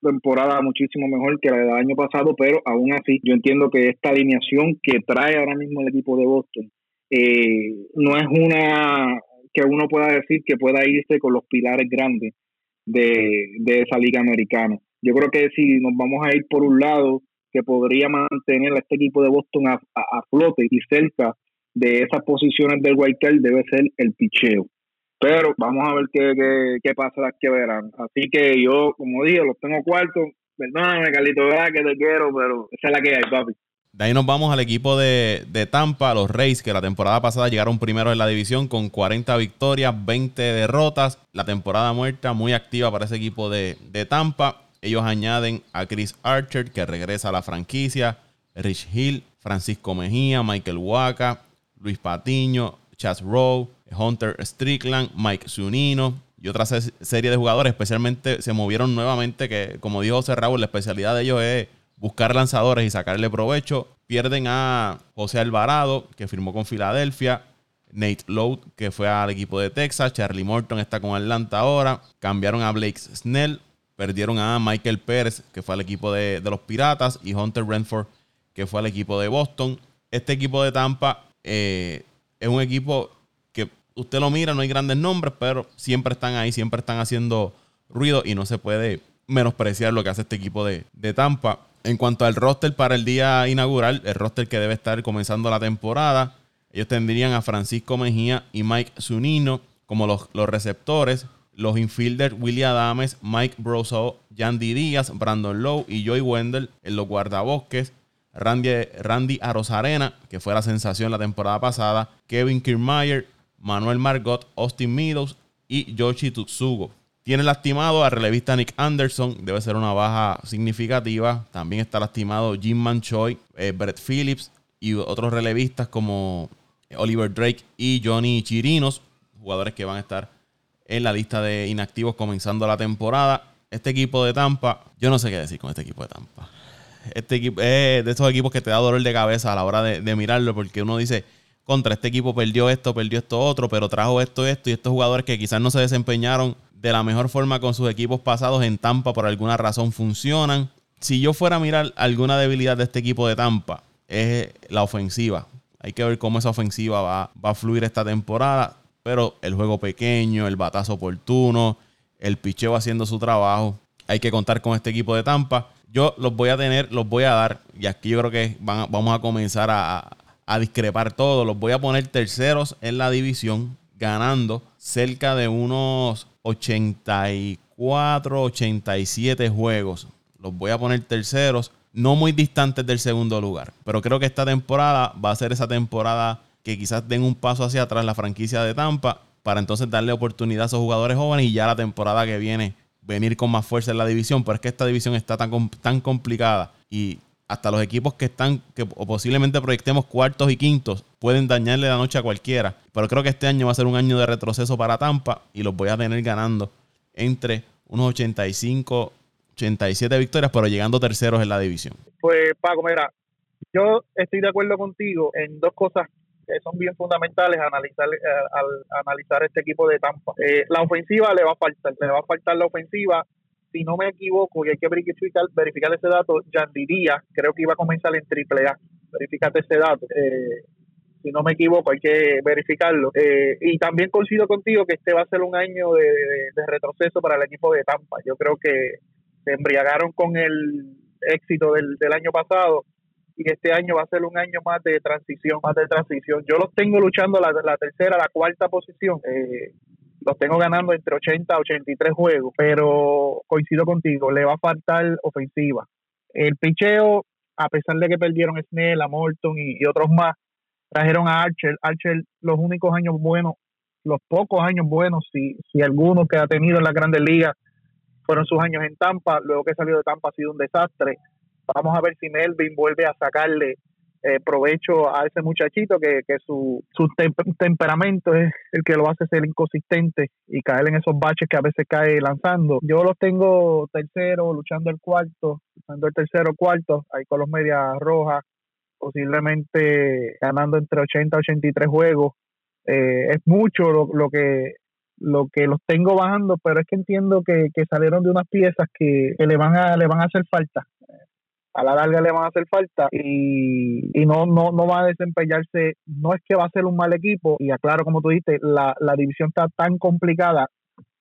temporada muchísimo mejor que la del año pasado, pero aún así yo entiendo que esta alineación que trae ahora mismo el equipo de Boston eh, no es una que uno pueda decir que pueda irse con los pilares grandes de, esa liga americana. Yo creo que si nos vamos a ir por un lado, que podría mantener a este equipo de Boston a, flote y cerca de esas posiciones del White debe ser el picheo. Pero vamos a ver qué, qué, qué pasa las que verán. Así que yo, como dije, los tengo cuartos. Perdóname, Carlito, verdad que te quiero, pero esa es la que hay, papi. De ahí nos vamos al equipo de, Tampa, los Rays, que la temporada pasada llegaron primero en la división con 40 victorias, 20 derrotas. La temporada muerta muy activa para ese equipo de, Tampa. Ellos añaden a Chris Archer, que regresa a la franquicia, Rich Hill, Francisco Mejía, Michael Waka, Luis Patiño, Chas Rowe, Hunter Strickland, Mike Zunino y otra serie de jugadores. Especialmente se movieron nuevamente, que como dijo José Raúl, la especialidad de ellos es buscar lanzadores y sacarle provecho. Pierden a José Alvarado, que firmó con Filadelfia. Nate Lowe, que fue al equipo de Texas. Charlie Morton está con Atlanta ahora. Cambiaron a Blake Snell. Perdieron a Michael Pérez, que fue al equipo de, los Piratas. Y Hunter Renford, que fue al equipo de Boston. Este equipo de Tampa eh, es un equipo que usted lo mira, no hay grandes nombres, pero siempre están ahí, siempre están haciendo ruido y no se puede menospreciar lo que hace este equipo de, de Tampa. En cuanto al roster para el día inaugural, el roster que debe estar comenzando la temporada, ellos tendrían a Francisco Mejía y Mike Zunino como los, receptores. Los infielders Willie Adames, Mike Broso, Yandy Díaz, Brandon Lowe y Joey Wendell en los guardabosques. Randy, Randy Arozarena, que fue la sensación la temporada pasada, Kevin Kiermaier, Manuel Margot, Austin Meadows y Yoshi Tutsugo. Tiene lastimado al relevista Nick Anderson, debe ser una baja significativa. También está lastimado Jim Manchoy, eh, Brett Phillips y otros relevistas como Oliver Drake y Johnny Chirinos, jugadores que van a estar en la lista de inactivos comenzando la temporada. Este equipo de Tampa, yo no sé qué decir con este equipo de Tampa. Este equipo es de estos equipos que te da dolor de cabeza a la hora de mirarlo, porque uno dice, contra este equipo perdió esto, perdió esto otro, pero trajo esto, esto y estos jugadores que quizás no se desempeñaron de la mejor forma con sus equipos pasados en Tampa por alguna razón funcionan. Si yo fuera a mirar alguna debilidad de este equipo de Tampa, es la ofensiva. Hay que ver cómo esa ofensiva va, va a fluir esta temporada. Pero el juego pequeño, el batazo oportuno, el picheo haciendo su trabajo. Hay que contar con este equipo de Tampa. Yo los voy a tener, los voy a dar. Y aquí yo creo que vamos a comenzar a, a discrepar todo. Los voy a poner terceros en la división, ganando cerca de unos 84, 87 juegos. Los voy a poner terceros, no muy distantes del segundo lugar. Pero creo que esta temporada va a ser esa temporada que quizás den un paso hacia atrás la franquicia de Tampa para entonces darle oportunidad a esos jugadores jóvenes y ya la temporada que viene venir con más fuerza en la división. Pero es que esta división está tan, tan complicada y hasta los equipos que están, que o posiblemente proyectemos cuartos y quintos, pueden dañarle la noche a cualquiera. Pero creo que este año va a ser un año de retroceso para Tampa y los voy a tener ganando entre unos 85, 87 victorias, pero llegando terceros en la división. Pues Paco, mira, yo estoy de acuerdo contigo en dos cosas que son bien fundamentales analizar, eh, al analizar este equipo de Tampa. Eh, la ofensiva le va a faltar, le va a faltar la ofensiva si no me equivoco, y hay que verificar, verificar ese dato, diría, creo que iba a comenzar en triple A. Verifícate ese dato. Eh, si no me equivoco, hay que verificarlo. Eh, y también coincido contigo que este va a ser un año de, retroceso para el equipo de Tampa. Yo creo que se embriagaron con el éxito del, año pasado y este año va a ser un año más de transición, más de transición. Yo los tengo luchando la, la tercera, la cuarta posición. Eh, los tengo ganando entre 80 a 83 juegos, pero coincido contigo, le va a faltar ofensiva. El picheo, a pesar de que perdieron Snell, a Morton y, otros más, trajeron a Archer. Archer, los únicos años buenos, los pocos años buenos, si, si algunos que ha tenido en la grandes ligas fueron sus años en Tampa, luego que salió de Tampa ha sido un desastre. Vamos a ver si Melvin vuelve a sacarle eh, provecho a ese muchachito que, que su, su temperamento es el que lo hace ser inconsistente y caer en esos baches que a veces cae lanzando. Yo los tengo tercero, luchando el cuarto, luchando el tercero cuarto, ahí con los medias rojas, posiblemente ganando entre 80 y 83 juegos. Eh, es mucho lo, lo que lo que los tengo bajando, pero es que entiendo que, que salieron de unas piezas que, que, le van a le van a hacer falta a la larga le van a hacer falta y, no, no, no va a desempeñarse, no es que va a ser un mal equipo, y aclaro como tú dijiste, la, la división está tan complicada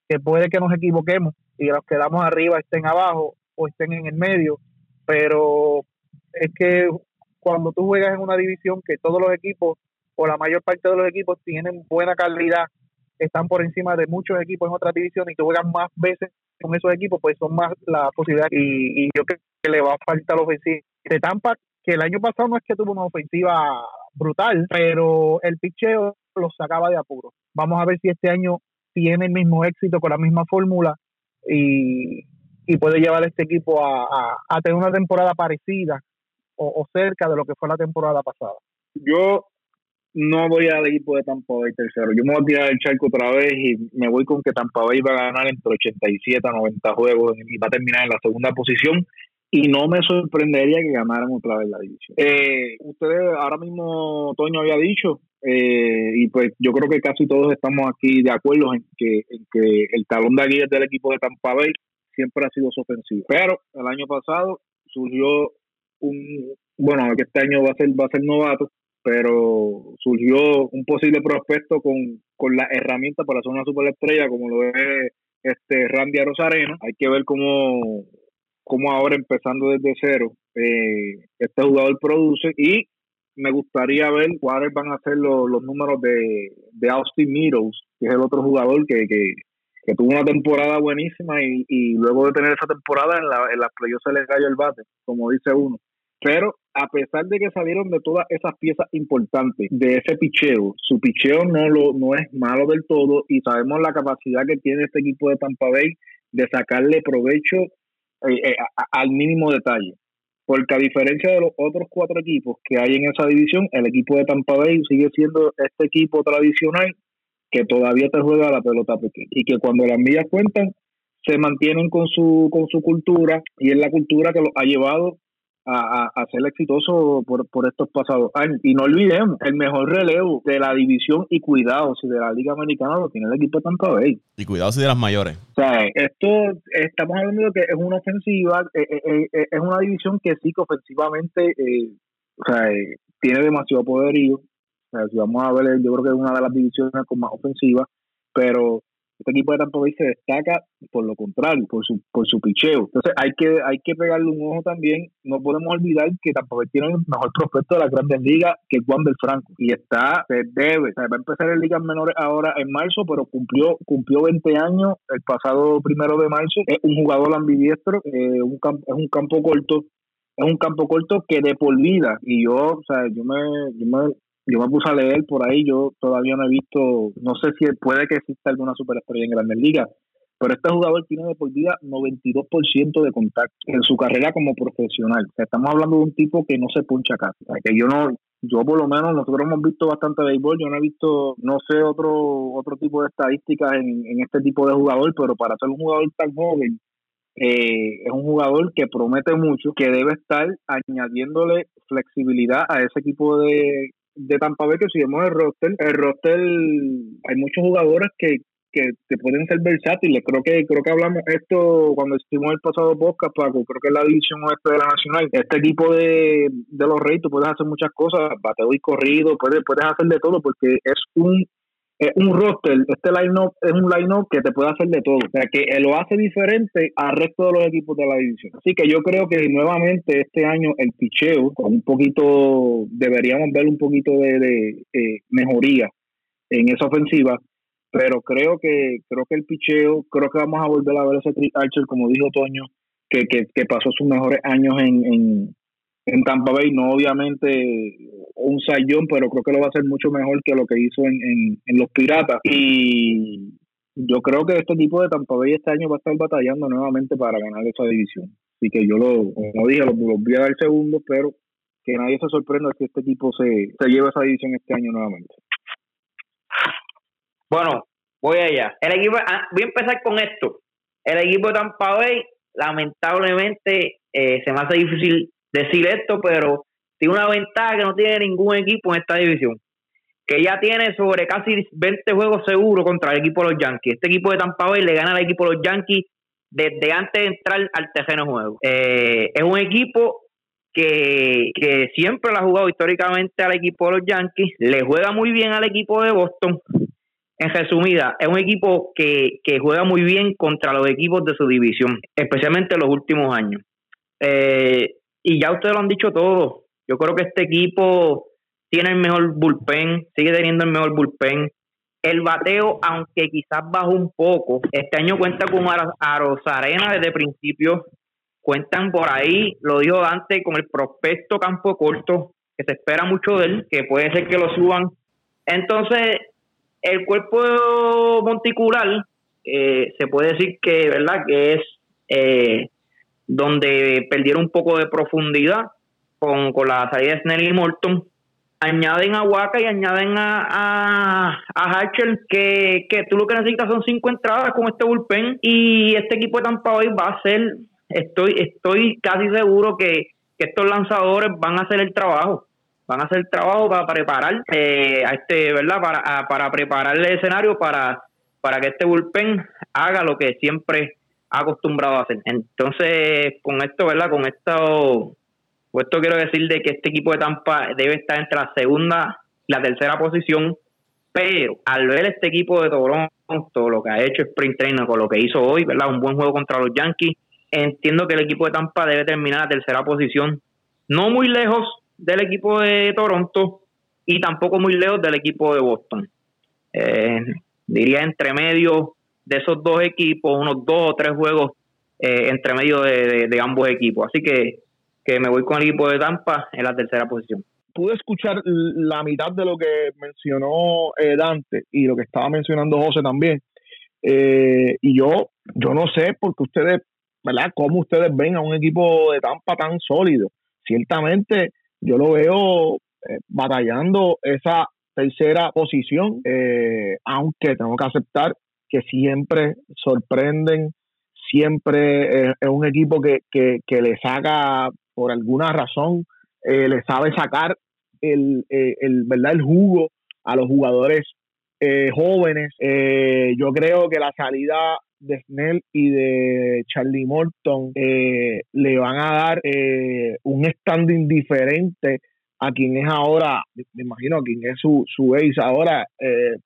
que puede que nos equivoquemos y los que damos arriba estén abajo o estén en el medio, pero es que cuando tú juegas en una división que todos los equipos o la mayor parte de los equipos tienen buena calidad están por encima de muchos equipos en otras divisiones y que juegan más veces con esos equipos, pues son más la posibilidad. Y, yo creo que le va a faltar la ofensiva. De Tampa, que el año pasado no es que tuvo una ofensiva brutal, pero el picheo lo sacaba de apuro. Vamos a ver si este año tiene el mismo éxito con la misma fórmula y, puede llevar a este equipo a, tener una temporada parecida o, o cerca de lo que fue la temporada pasada. Yo no voy al equipo de Tampa Bay tercero. Yo me voy a tirar el charco otra vez y me voy con que Tampa Bay va a ganar entre 87 a 90 juegos y va a terminar en la segunda posición. Y no me sorprendería que ganaran otra vez la división. Eh, ustedes ahora mismo, Toño había dicho, eh, y pues yo creo que casi todos estamos aquí de acuerdo en que, en que el talón de Aguirre del equipo de Tampa Bay siempre ha sido su ofensivo. Pero el año pasado surgió un, bueno, que este año va a ser, va a ser novato, pero surgió un posible prospecto con, con la herramienta para ser una superestrella como lo es este Randy Rosareno. Hay que ver cómo, cómo ahora empezando desde cero eh, este jugador produce y me gustaría ver cuáles van a ser los, los números de, de Austin Meadows, que es el otro jugador que, que, que tuvo una temporada buenísima y, y luego de tener esa temporada en, la, en las playoffs se le cayó el bate, como dice uno. Pero a pesar de que salieron de todas esas piezas importantes de ese picheo, su picheo no, lo, no es malo del todo y sabemos la capacidad que tiene este equipo de Tampa Bay de sacarle provecho eh, eh, al mínimo detalle. Porque a diferencia de los otros cuatro equipos que hay en esa división, el equipo de Tampa Bay sigue siendo este equipo tradicional que todavía te juega la pelota pequeña y que cuando las millas cuentan se mantienen con su con su cultura y es la cultura que los ha llevado a, a, ser exitoso por, por estos pasados años. Y no olvidemos, el mejor relevo de la división y cuidado si de la Liga Americana lo tiene el equipo de Tampa Bay. Y cuidado si de las mayores. O sea, esto estamos hablando de que es una ofensiva, eh, eh, eh, es una división que sí que ofensivamente o sea, tiene demasiado poderío. O sea, si vamos a ver, yo creo que es una de las divisiones con más ofensiva, pero este equipo de Tampa Bay se destaca por lo contrario, por su, por su picheo. Entonces hay que, hay que pegarle un ojo también. No podemos olvidar que Tampa Bay tiene el mejor prospecto de la grandes ligas, que Juan del Franco. Y está, se debe. va a empezar en ligas menores ahora en marzo, pero cumplió, cumplió 20 años el pasado primero de marzo. Es un jugador ambidiestro, eh, un es un campo corto es un campo corto que de por vida y yo o sea yo me, yo me yo me puse a leer por ahí, yo todavía no he visto, no sé si puede que exista alguna superestrella en Grandes Ligas, pero este jugador tiene de por vida 92% de contacto en su carrera como profesional. Estamos hablando de un tipo que no se puncha sea, que yo no, yo por lo menos, nosotros hemos visto bastante béisbol, yo no he visto, no sé, otro otro tipo de estadísticas en, en este tipo de jugador, pero para ser un jugador tan joven, eh, es un jugador que promete mucho, que debe estar añadiéndole flexibilidad a ese equipo de, de Tampa que si vemos el roster, el roster hay muchos jugadores que, que, pueden ser versátiles. Creo que creo que hablamos esto cuando estuvimos el pasado podcast, Paco. Creo que es la división oeste de la Nacional. Este equipo de, de los Reyes, tú puedes hacer muchas cosas, bateo y corrido, puedes, puedes hacer de todo porque es un es un roster, este line-up es un line-up que te puede hacer de todo. O sea, que lo hace diferente al resto de los equipos de la división. Así que yo creo que nuevamente este año el picheo, con un poquito, deberíamos ver un poquito de, eh, mejoría en esa ofensiva. Pero creo que creo que el picheo, creo que vamos a volver a ver ese Archer, como dijo Toño, que, que, que pasó sus mejores años en, en, en Tampa Bay, no obviamente un sayón, pero creo que lo va a hacer mucho mejor que lo que hizo en, en, los Piratas. Y yo creo que este equipo de Tampa Bay este año va a estar batallando nuevamente para ganar esa división. Así que yo lo, como dije, lo, voy a dar segundo, pero que nadie se sorprenda que este equipo se, se lleve esa división este año nuevamente. Bueno, voy allá. El equipo, ah, voy a empezar con esto. El equipo de Tampa Bay, lamentablemente, eh, se me hace difícil decir esto, pero tiene una ventaja que no tiene ningún equipo en esta división, que ya tiene sobre casi 20 juegos seguros contra el equipo de los Yankees. Este equipo de Tampa Bay le gana al equipo de los Yankees desde antes de entrar al terreno juego. Eh, es un equipo que, que siempre lo ha jugado históricamente al equipo de los Yankees, le juega muy bien al equipo de Boston. En resumida, es un equipo que, que juega muy bien contra los equipos de su división, especialmente en los últimos años. Eh, y ya ustedes lo han dicho todo. Yo creo que este equipo tiene el mejor bullpen, sigue teniendo el mejor bullpen. El bateo, aunque quizás bajó un poco, este año cuenta con a Rosarena desde principio. Cuentan por ahí, lo dijo antes, con el prospecto campo corto, que se espera mucho de él, que puede ser que lo suban. Entonces, el cuerpo monticular, eh, se puede decir que, ¿verdad? Que es eh, donde perdieron un poco de profundidad con, con la salida de Snell y Morton. Añaden a Waka y añaden a, a, a que, que tú lo que necesitas son cinco entradas con este bullpen y este equipo de Tampa Bay va a ser, estoy, estoy casi seguro que, estos lanzadores van a hacer el trabajo van a hacer el trabajo para preparar eh, a este, ¿verdad? Para, para preparar el escenario para, para que este bullpen haga lo que siempre acostumbrado a hacer. Entonces, con esto, ¿verdad? Con esto, pues esto quiero decir de que este equipo de Tampa debe estar entre la segunda y la tercera posición, pero al ver este equipo de Toronto, lo que ha hecho Sprint Trainer con lo que hizo hoy, ¿verdad? Un buen juego contra los Yankees, entiendo que el equipo de Tampa debe terminar la tercera posición, no muy lejos del equipo de Toronto y tampoco muy lejos del equipo de Boston. Eh, diría entre medio de esos dos equipos, unos dos o tres juegos eh, entre medio de, ambos equipos. Así que que me voy con el equipo de Tampa en la tercera posición. Pude escuchar la mitad de lo que mencionó eh, Dante y lo que estaba mencionando José también. Eh, y yo, yo no sé porque ustedes, ¿verdad? ¿Cómo ustedes ven a un equipo de Tampa tan sólido? Ciertamente yo lo veo batallando esa tercera posición, aunque tengo que aceptar que siempre sorprenden, siempre es un equipo que, que, que le saca por alguna razón eh, le sabe sacar el, eh, el, ¿verdad? el jugo a los jugadores eh, jóvenes. yo creo que la salida de Snell y de Charlie Morton le van a dar un standing diferente a quien es ahora, me imagino a quien es su, su ahora,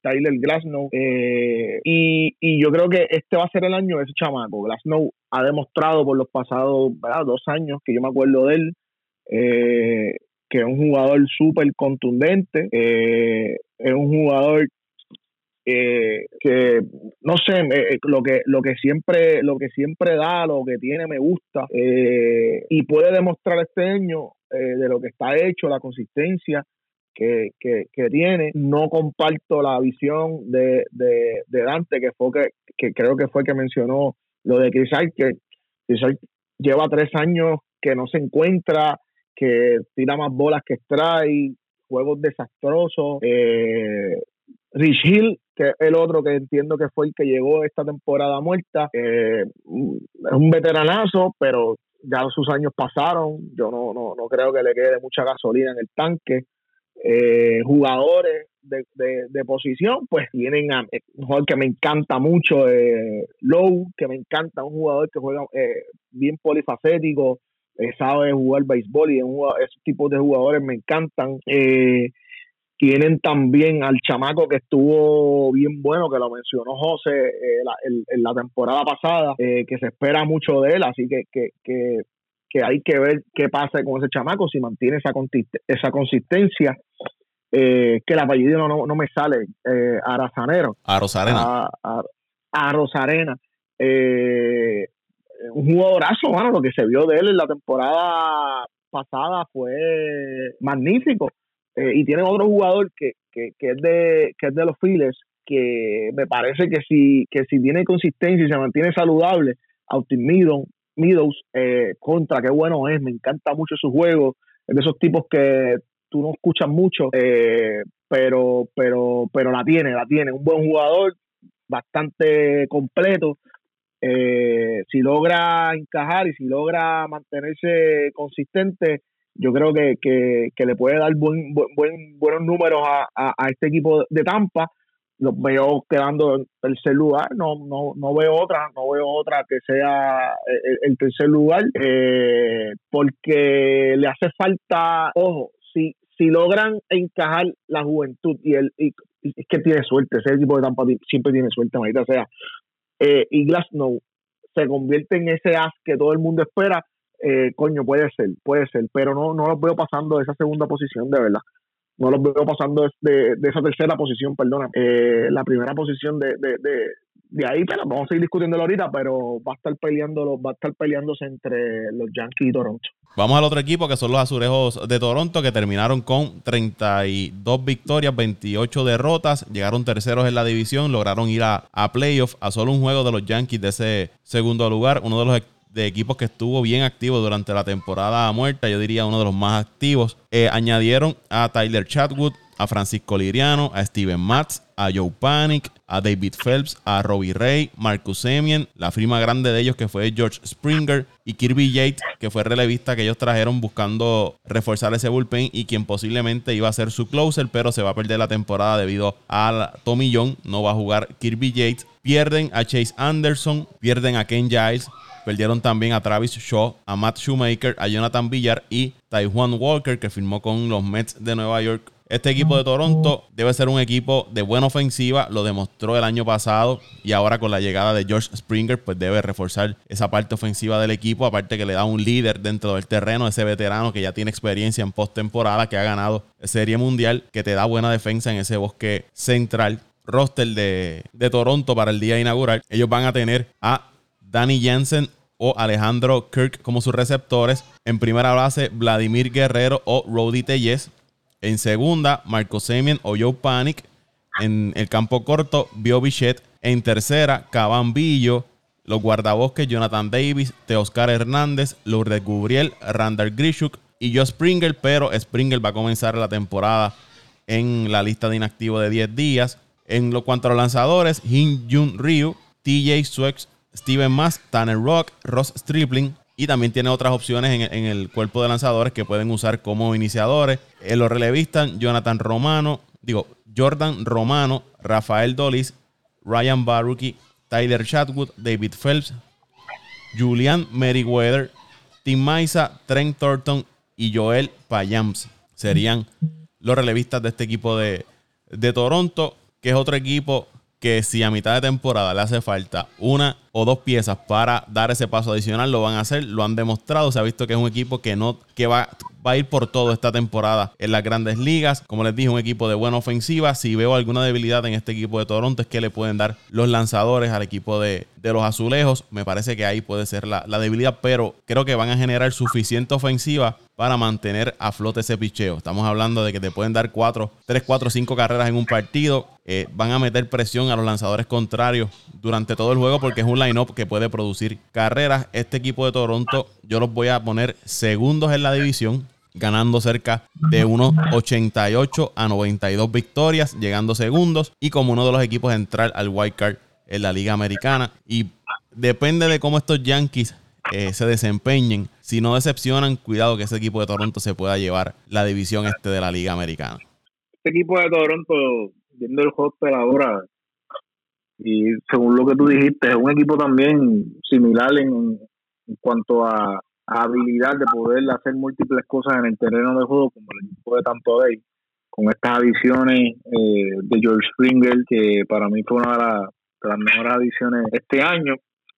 Tyler Glasnow. y, y yo creo que este va a ser el año de ese chamaco. Glasnow ha demostrado por los pasados dos años que yo me acuerdo de él, eh, que es un jugador súper contundente, eh, es un jugador eh, que no sé lo que lo que siempre lo que siempre da lo que tiene me gusta y puede demostrar este año de lo que está hecho la consistencia que, tiene no comparto la visión de, de, Dante que fue que, que creo que fue que mencionó lo de Chris que Chris lleva tres años que no se encuentra, que tira más bolas que extrae, juegos desastrosos. Eh, Rich Hill, que es el otro que entiendo que fue el que llegó esta temporada muerta, eh, es un veteranazo, pero ya sus años pasaron. Yo no, no, no creo que le quede mucha gasolina en el tanque. Eh, jugadores de, posición, pues tienen a un jugador que me encanta mucho, eh, Low, que me encanta, un jugador que juega eh, bien polifacético, eh, sabe jugar béisbol y esos tipos de jugadores me encantan. Tienen también al chamaco que estuvo bien bueno, que lo mencionó José en la temporada pasada, que se espera mucho de él, así que, que, que, que hay que ver qué pasa con ese chamaco, si mantiene esa, esa consistencia eh, que el apellido no, no, me sale, eh, Arazanero. A Rosarena. A, a, Rosarena. Eh, un jugadorazo, bueno, lo que se vio de él en la temporada pasada fue magnífico. Eh, y tiene otro jugador que, que, que, es de, que es de los Phillies, que me parece que si, que si tiene consistencia y se mantiene saludable, Austin Meadows, contra, qué bueno es, me encanta mucho su juego, es de esos tipos que tú no escuchas mucho, eh, pero, pero, pero la tiene, la tiene. Un buen jugador, bastante completo. Eh, si logra encajar y si logra mantenerse consistente, yo creo que, que, le puede dar buen, buen, buenos números a, a, este equipo de Tampa. Los veo quedando en tercer lugar, no, no, no veo otra, no veo otra que sea el, tercer lugar, eh, porque le hace falta, ojo, si logran encajar la juventud y el es que tiene suerte, ese equipo de Tampa siempre tiene suerte, o sea, eh, y Glasnow se convierte en ese as que todo el mundo espera, eh, coño, puede ser, puede ser, pero no, no los veo pasando de esa segunda posición, de verdad. No los veo pasando de, de esa tercera posición, perdona. Eh, la primera posición de, de, de ahí, pero vamos a seguir discutiéndolo ahorita, pero va a estar peleando, va a estar peleándose entre los Yankees y Toronto. Vamos al otro equipo que son los Azulejos de Toronto, que terminaron con 32 victorias, 28 derrotas, llegaron terceros en la división, lograron ir a, a playoffs a solo un juego de los Yankees de ese segundo lugar, uno de los de equipos que estuvo bien activo durante la temporada muerta, yo diría uno de los más activos. Eh, añadieron a Tyler Chatwood, a Francisco Liriano, a Steven Matz, a Joe Panic, a David Phelps, a Robbie Ray, Marcus Semien, la firma grande de ellos que fue George Springer y Kirby Yates, que fue relevista que ellos trajeron buscando reforzar ese bullpen y quien posiblemente iba a ser su closer, pero se va a perder la temporada debido a Tommy Young, no va a jugar Kirby Yates. Pierden a Chase Anderson, pierden a Ken Giles, Perdieron también a Travis Shaw, a Matt Shoemaker, a Jonathan Villar y Taiwan Walker, que firmó con los Mets de Nueva York. Este equipo de Toronto debe ser un equipo de buena ofensiva, lo demostró el año pasado y ahora con la llegada de George Springer, pues debe reforzar esa parte ofensiva del equipo, aparte que le da un líder dentro del terreno, ese veterano que ya tiene experiencia en postemporada, que ha ganado Serie Mundial, que te da buena defensa en ese bosque central roster de, de, Toronto para el día inaugural. Ellos van a tener a Danny Jensen, o Alejandro Kirk como sus receptores. En primera base, Vladimir Guerrero o Rody Tellez. En segunda, Marco Semien o Joe Panic. En el campo corto, Bio Bichette. En tercera, Cabambillo. Los guardabosques, Jonathan Davis, Teoscar Hernández, Lourdes Gubriel, Randall Grishuk y Joe Springer. Pero Springer va a comenzar la temporada en la lista de inactivo de 10 días. En lo cuanto a los lanzadores, Hin Jun Ryu, TJ Swex, Steven Mass, Tanner Rock, Ross Stripling. Y también tiene otras opciones en, el cuerpo de lanzadores que pueden usar como iniciadores. En los relevistas, Jonathan Romano, digo, Jordan Romano, Rafael Dolis, Ryan Baruki, Tyler Chatwood, David Phelps, Julian Meriwether, Tim Maisa, Trent Thornton y Joel Payams. Serían los relevistas de este equipo de Toronto, que es otro equipo que si a mitad de temporada le hace falta una o dos piezas para dar ese paso adicional, lo van a hacer, lo han demostrado, se ha visto que es un equipo que no que va, va a ir por todo esta temporada en las grandes ligas. Como les dije, un equipo de buena ofensiva. Si veo alguna debilidad en este equipo de Toronto es que le pueden dar los lanzadores al equipo de, de los azulejos. Me parece que ahí puede ser la, la debilidad, pero creo que van a generar suficiente ofensiva para mantener a flote ese picheo. Estamos hablando de que te pueden dar 4, 3, 4, 5 carreras en un partido. Eh, van a meter presión a los lanzadores contrarios durante todo el juego porque es un line-up que puede producir carreras. Este equipo de Toronto yo los voy a poner segundos en la división ganando cerca de unos 88 a 92 victorias, llegando segundos y como uno de los equipos entrar al wild card en la Liga Americana. Y depende de cómo estos Yankees eh, se desempeñen. Si no decepcionan, cuidado que ese equipo de Toronto se pueda llevar la división este de la Liga Americana. Este equipo de Toronto, viendo el hostel ahora, y según lo que tú dijiste, es un equipo también similar en, cuanto a, habilidad de poder hacer múltiples cosas en el terreno de juego, como el equipo de Tampa Bay, con estas adiciones eh, de George Springer, que para mí fue una de, de las mejores adiciones este año.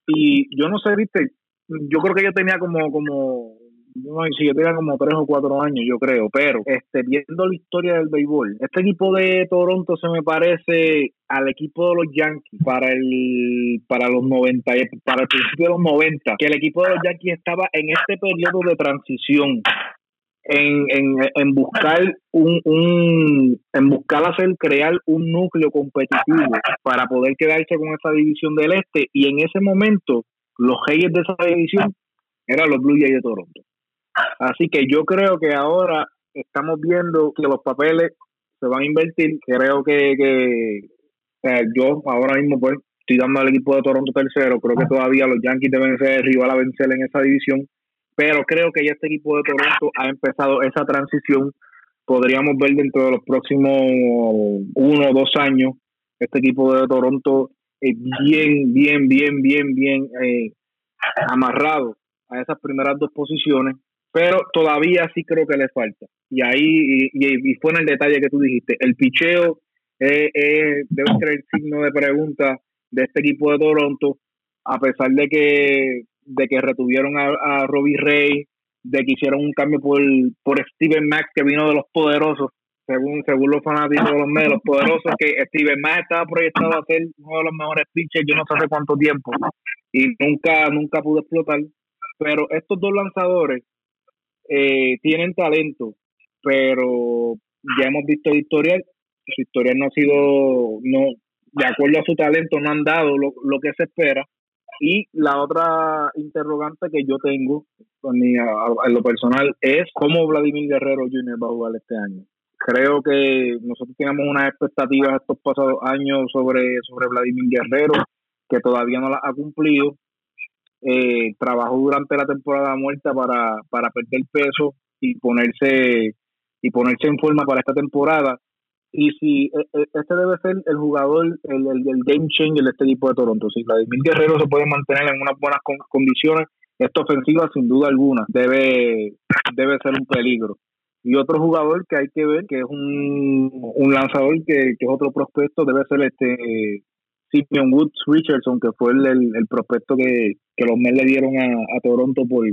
Y yo no sé, viste, yo creo que yo tenía como, como, si yo tenía como tres o cuatro años, yo creo, pero este, viendo la historia del béisbol, este equipo de Toronto se me parece al equipo de los Yankees para el para los 90, para el principio de los 90, que el equipo de los Yankees estaba en este periodo de transición. En, en, en buscar un, un en buscar hacer crear un núcleo competitivo para poder quedarse con esa división del este y en ese momento los reyes de esa división eran los Blue Jays de Toronto. Así que yo creo que ahora estamos viendo que los papeles se van a invertir. Creo que, que yo ahora mismo pues estoy dando al equipo de Toronto tercero. Creo que todavía los Yankees deben ser el rival a vencer en esa división. Pero creo que ya este equipo de Toronto ha empezado esa transición. Podríamos ver dentro de los próximos uno o dos años este equipo de Toronto eh, bien, bien, bien, bien, bien eh, amarrado a esas primeras dos posiciones, pero todavía sí creo que le falta. Y ahí, y, fue en el detalle que tú dijiste, el picheo eh, debe ser el signo de pregunta de este equipo de Toronto, a pesar de que, de que retuvieron a, a Robbie Ray, de que hicieron un cambio por, por Steven Max, que vino de los poderosos, según según los fanáticos de los medios, los poderosos, que Steven Max estaba proyectado a ser uno de los mejores pitchers, yo no sé hace cuánto tiempo, y nunca, nunca pudo explotar. Pero estos dos lanzadores eh, tienen talento, pero ya hemos visto el historial, su historial no ha sido, no de acuerdo a su talento, no han dado lo, lo que se espera. Y la otra interrogante que yo tengo en lo personal es cómo Vladimir Guerrero Jr. va a jugar este año creo que nosotros teníamos unas expectativas estos pasados años sobre, sobre Vladimir Guerrero, que todavía no las ha cumplido. Eh, trabajó durante la temporada muerta para, para perder peso y ponerse y ponerse en forma para esta temporada. Y si e, e, este debe ser el jugador, el, el, game changer de este equipo de Toronto. Si Vladimir Guerrero se puede mantener en unas buenas condiciones, esta ofensiva sin duda alguna debe, debe ser un peligro. Y otro jugador que hay que ver, que es un, un lanzador que, que es otro prospecto, debe ser este Simeon Woods Richardson, que fue el, el, prospecto que, que, los Mets le dieron a, a Toronto por,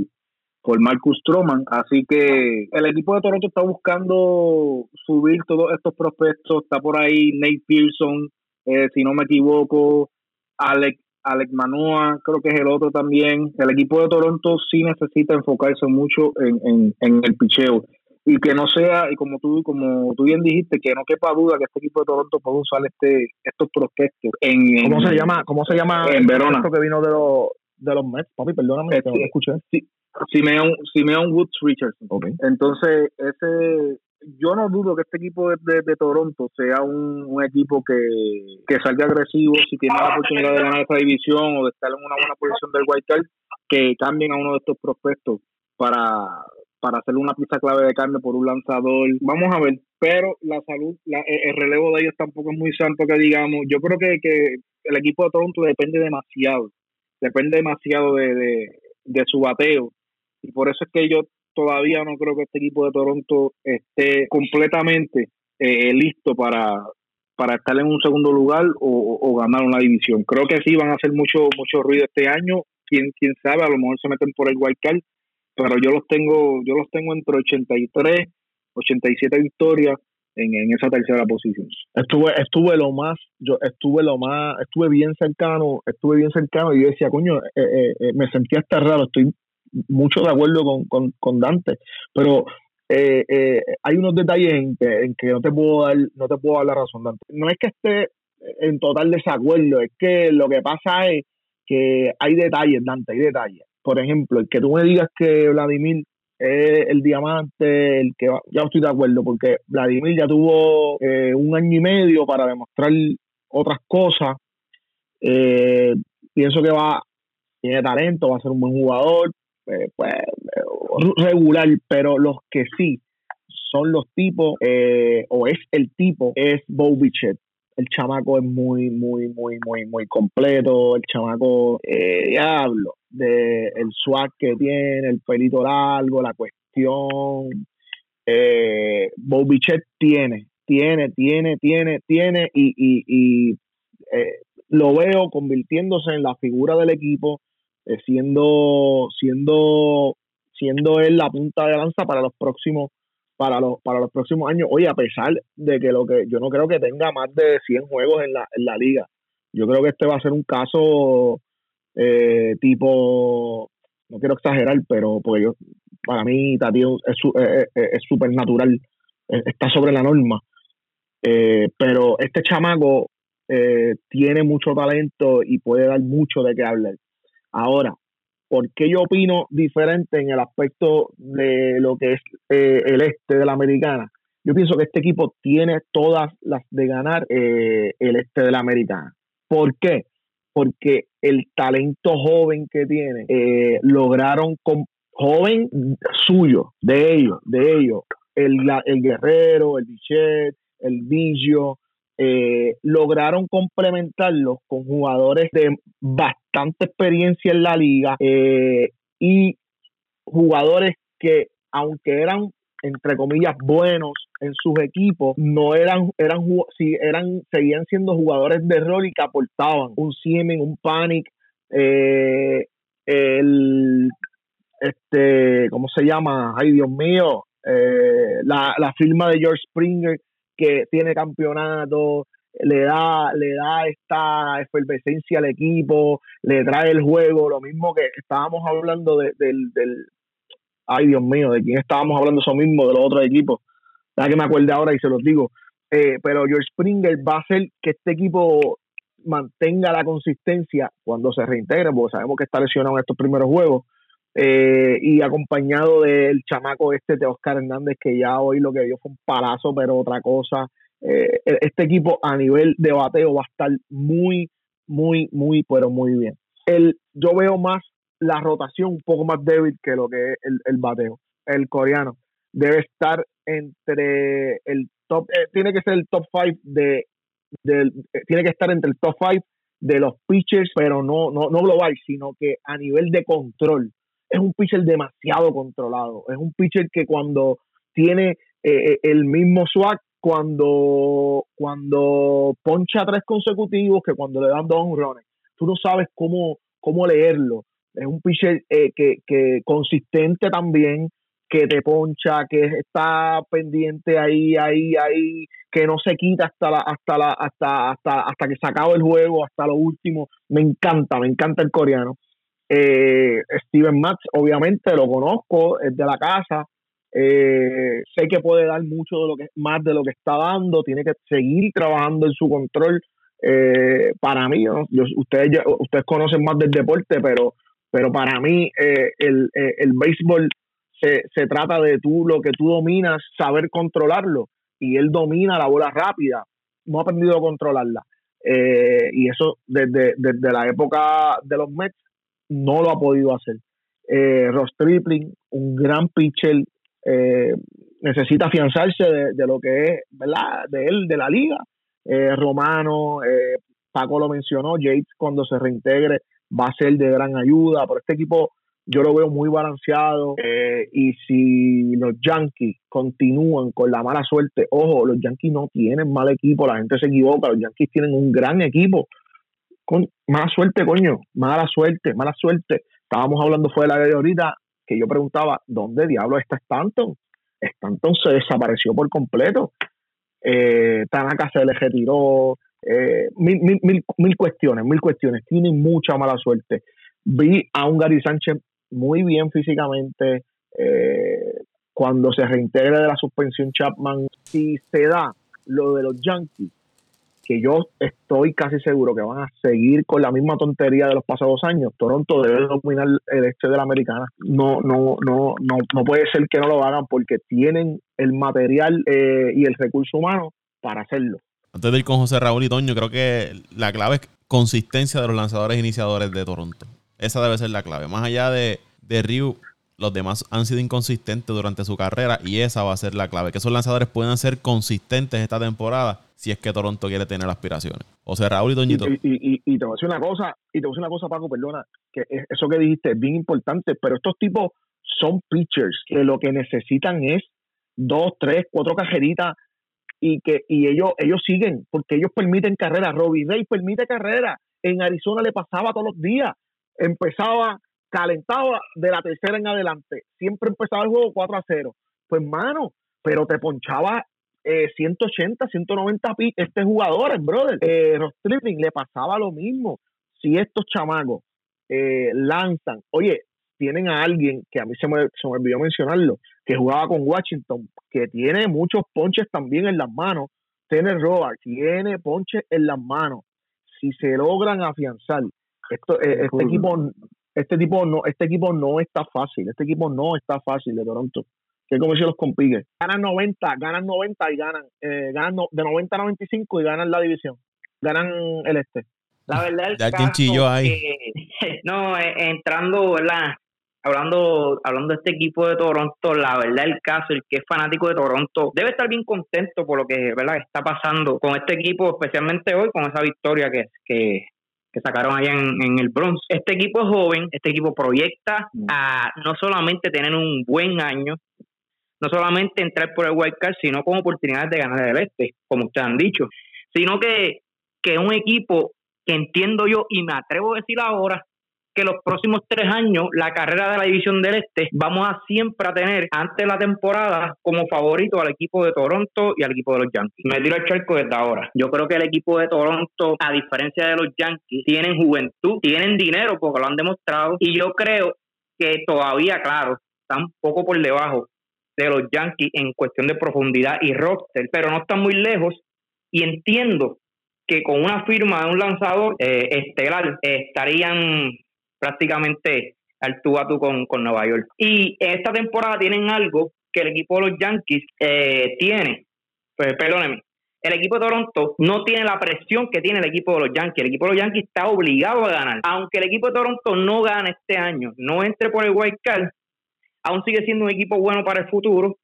por Marcus Stroman. Así que el equipo de Toronto está buscando subir todos estos prospectos. Está por ahí Nate Pearson, eh, si no me equivoco, Alex, Alec Manoa, creo que es el otro también. El equipo de Toronto sí necesita enfocarse mucho en, en, el picheo y que no sea, y como tú como tú bien dijiste, que no quepa duda que este equipo de Toronto puede usar este estos prospectos en, ¿Cómo se llama? ¿Cómo se llama? En Verona. que vino de los de los Mets, papi, perdóname, este, no escuché. Sí, Simeon, Simeon Woods Richardson. Entonces, ese yo no dudo que este equipo de, de, Toronto sea un, equipo que, que, salga agresivo si tiene la oportunidad de ganar esta división o de estar en una buena posición del White Card, que cambien a uno de estos prospectos para, para hacerle una pieza clave de cambio por un lanzador. Vamos a ver, pero la salud, la, el relevo de ellos tampoco es muy santo que digamos. Yo creo que, que el equipo de Toronto depende demasiado, depende demasiado de, de, su bateo. Y por eso es que yo todavía no creo que este equipo de Toronto esté completamente eh, listo para, para estar en un segundo lugar o, ganar una división. Creo que sí van a hacer mucho mucho ruido este año. Quién quién sabe, a lo mejor se meten por el wild card, pero yo los tengo yo los tengo entre 83, 87 victorias en, esa tercera posición. Estuve estuve lo más yo estuve lo más estuve bien cercano, estuve bien cercano y yo decía, coño, eh, eh, me sentía hasta raro, estoy mucho de acuerdo con, con, Dante, pero eh, eh, hay unos detalles en que, en que no te puedo dar, no te puedo dar la razón, Dante. No es que esté en total desacuerdo, es que lo que pasa es que hay detalles, Dante, hay detalles. Por ejemplo, el que tú me digas que Vladimir es el diamante, el que ya estoy de acuerdo, porque Vladimir ya tuvo eh, un año y medio para demostrar otras cosas. pienso que va, tiene talento, va a ser un buen jugador, eh, pues, regular, pero los que sí son los tipos, eh, o es el tipo, es Bobichet. El chamaco es muy, muy, muy, muy, muy completo. El chamaco, eh, diablo, de el swag que tiene, el pelito largo, la cuestión. Eh, Bobichet tiene, tiene, tiene, tiene, tiene, y, y, y eh, lo veo convirtiéndose en la figura del equipo eh, siendo, siendo, siendo él la punta de lanza para los próximos para los, para los próximos años. Oye, a pesar de que lo que yo no creo que tenga más de 100 juegos en la, en la liga. Yo creo que este va a ser un caso eh, tipo, no quiero exagerar, pero pues yo, para mí Tati es súper natural, está sobre la norma. Eh, pero este chamaco tiene mucho talento y puede dar mucho de qué hablar. Ahora, ¿por qué yo opino diferente en el aspecto de lo que es eh, el este de la americana? Yo pienso que este equipo tiene todas las de ganar eh, el este de la americana. ¿Por qué? Porque el talento joven que tiene, eh, lograron con joven suyo, de ellos, de ellos, el, el Guerrero, el Bichet, el Vigio, eh, lograron complementarlos con jugadores de bastante experiencia en la liga eh, y jugadores que aunque eran entre comillas buenos en sus equipos no eran eran si eran seguían siendo jugadores de rol y que aportaban un Siemens un Panic eh, el este cómo se llama ay Dios mío la, la firma de George Springer que tiene campeonato, le da, le da esta efervescencia al equipo, le trae el juego, lo mismo que estábamos hablando del, del, ay Dios mío, de quién estábamos hablando eso mismo, de los otros equipos, ya que me acuerde ahora y se los digo, eh, pero George Springer va a hacer que este equipo mantenga la consistencia cuando se reintegre, porque sabemos que está lesionado en estos primeros juegos, eh, y acompañado del chamaco este de Oscar Hernández, que ya hoy lo que dio fue un palazo, pero otra cosa. Eh, e-, este equipo a nivel de bateo va a estar muy, muy, muy, pero muy bien. El, yo veo más la rotación un poco más débil que lo que es el, bateo. El coreano debe estar entre el top, eh, tiene que ser el top 5 de, tiene que estar entre el top 5 de los pitchers, pero no, no, no global, sino que a nivel de control es un pitcher demasiado controlado. Es un pitcher que cuando tiene eh, eh, el mismo swag, cuando, cuando poncha tres consecutivos, que cuando le dan dos honrones, tú no sabes cómo, cómo leerlo. Es un pitcher eh, que, que consistente también, que te poncha, que está pendiente ahí, ahí, ahí, que no se quita hasta la, hasta la, hasta, hasta, hasta que se acabe el juego, hasta lo último. Me encanta, me encanta el coreano. Eh, Steven Max, obviamente, lo conozco, es de la casa. Eh, sé que puede dar mucho de lo que más de lo que está dando, tiene que seguir trabajando en su control. Eh, para mí, ustedes ustedes conocen más del deporte, pero pero para mí el, el béisbol se, se trata de tú lo que tú dominas, saber controlarlo y él domina la bola rápida, no ha aprendido a controlarla. y eso desde, desde la época de los Mets no lo ha podido hacer. Eh, Ross Tripling, un gran pitcher, eh, necesita afianzarse de, lo que es, ¿verdad? De él, de la liga. Eh, Romano, eh, Paco lo mencionó, Yates cuando se reintegre va a ser de gran ayuda, pero este equipo yo lo veo muy balanceado y si los Yankees continúan con la mala suerte, ojo, los Yankees no tienen mal equipo, la gente se equivoca, los Yankees tienen un gran equipo, con mala suerte, coño, mala suerte, mala suerte. Estábamos hablando fuera de la ahorita que yo preguntaba, ¿dónde diablo está Stanton? Stanton se desapareció por completo. Eh, Tanaka se le retiró. Eh, mil, mil, mil, cuestiones, mil cuestiones. Tienen mucha mala suerte. Vi a un Gary Sánchez muy bien físicamente. Eh, cuando se reintegre de la suspensión Chapman, si se da lo de los Yankees, que yo estoy casi seguro que van a seguir con la misma tontería de los pasados años. Toronto debe dominar el este de la americana. No, no, no, no, no puede ser que no lo hagan porque tienen el material eh, y el recurso humano para hacerlo. Antes de ir con José Raúl y Toño, creo que la clave es consistencia de los lanzadores iniciadores de Toronto. Esa debe ser la clave. Más allá de, de Ryu, los demás han sido inconsistentes durante su carrera y esa va a ser la clave. Que esos lanzadores puedan ser consistentes esta temporada si es que Toronto quiere tener aspiraciones. O sea, Raúl y Doñito. Y, y, te voy a decir una cosa, y te voy a decir una cosa, Paco, perdona, que eso que dijiste es bien importante, pero estos tipos son pitchers que lo que necesitan es dos, tres, cuatro cajeritas y que y ellos ellos siguen porque ellos permiten carrera. Robbie Ray permite carrera. En Arizona le pasaba todos los días. Empezaba calentaba de la tercera en adelante. Siempre empezaba el juego 4 a 0. Pues, mano, pero te ponchaba eh, 180, 190 pi este jugador, brother. Eh, le pasaba lo mismo. Si estos chamacos eh, lanzan, oye, tienen a alguien que a mí se me, se me olvidó mencionarlo, que jugaba con Washington, que tiene muchos ponches también en las manos. Tiene Robert, tiene ponches en las manos. Si se logran afianzar, esto, eh, este equipo este tipo no, este equipo no está fácil, este equipo no está fácil de Toronto. Que como si los compite. Ganan 90, ganan 90 y ganan, eh, ganan de 90 a 95 y ganan la división. Ganan el este. La verdad el caso ahí. no, eh, entrando, ¿verdad? Hablando, hablando de este equipo de Toronto, la verdad el caso, el que es fanático de Toronto, debe estar bien contento por lo que ¿verdad? está pasando con este equipo, especialmente hoy, con esa victoria que, que, que sacaron allá en, el Bronx. Este equipo es joven, este equipo proyecta mm. a no solamente tener un buen año, no solamente entrar por el wild card, sino con oportunidades de ganar el este, como ustedes han dicho, sino que, que un equipo que entiendo yo y me atrevo a decir ahora que los próximos tres años la carrera de la división del Este vamos a siempre a tener antes de la temporada como favorito al equipo de Toronto y al equipo de los Yankees. Me tiro el charco desde ahora. Yo creo que el equipo de Toronto, a diferencia de los Yankees, tienen juventud, tienen dinero porque lo han demostrado y yo creo que todavía, claro, están un poco por debajo de los Yankees en cuestión de profundidad y roster, pero no están muy lejos y entiendo que con una firma de un lanzador eh, estelar estarían prácticamente al tú a tú con, Nueva York. Y esta temporada tienen algo que el equipo de los Yankees eh, tiene. Pues, perdóneme, el equipo de Toronto no tiene la presión que tiene el equipo de los Yankees. El equipo de los Yankees está obligado a ganar. Aunque el equipo de Toronto no gane este año, no entre por el wild card, aún sigue siendo un equipo bueno para el futuro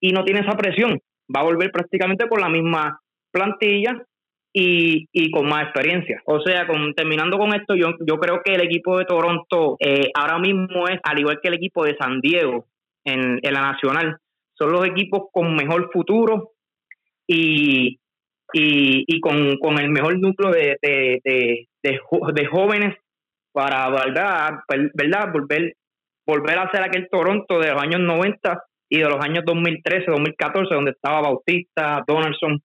y no tiene esa presión. Va a volver prácticamente por la misma plantilla y, y con más experiencia. O sea, con, terminando con esto, yo, yo creo que el equipo de Toronto eh, ahora mismo es, al igual que el equipo de San Diego en, la Nacional, son los equipos con mejor futuro y, y, con, el mejor núcleo de, de, de, jóvenes para, ¿verdad? ¿verdad? Volver, volver a ser aquel Toronto de los años 90 y de los años 2013, 2014, donde estaba Bautista, Donaldson,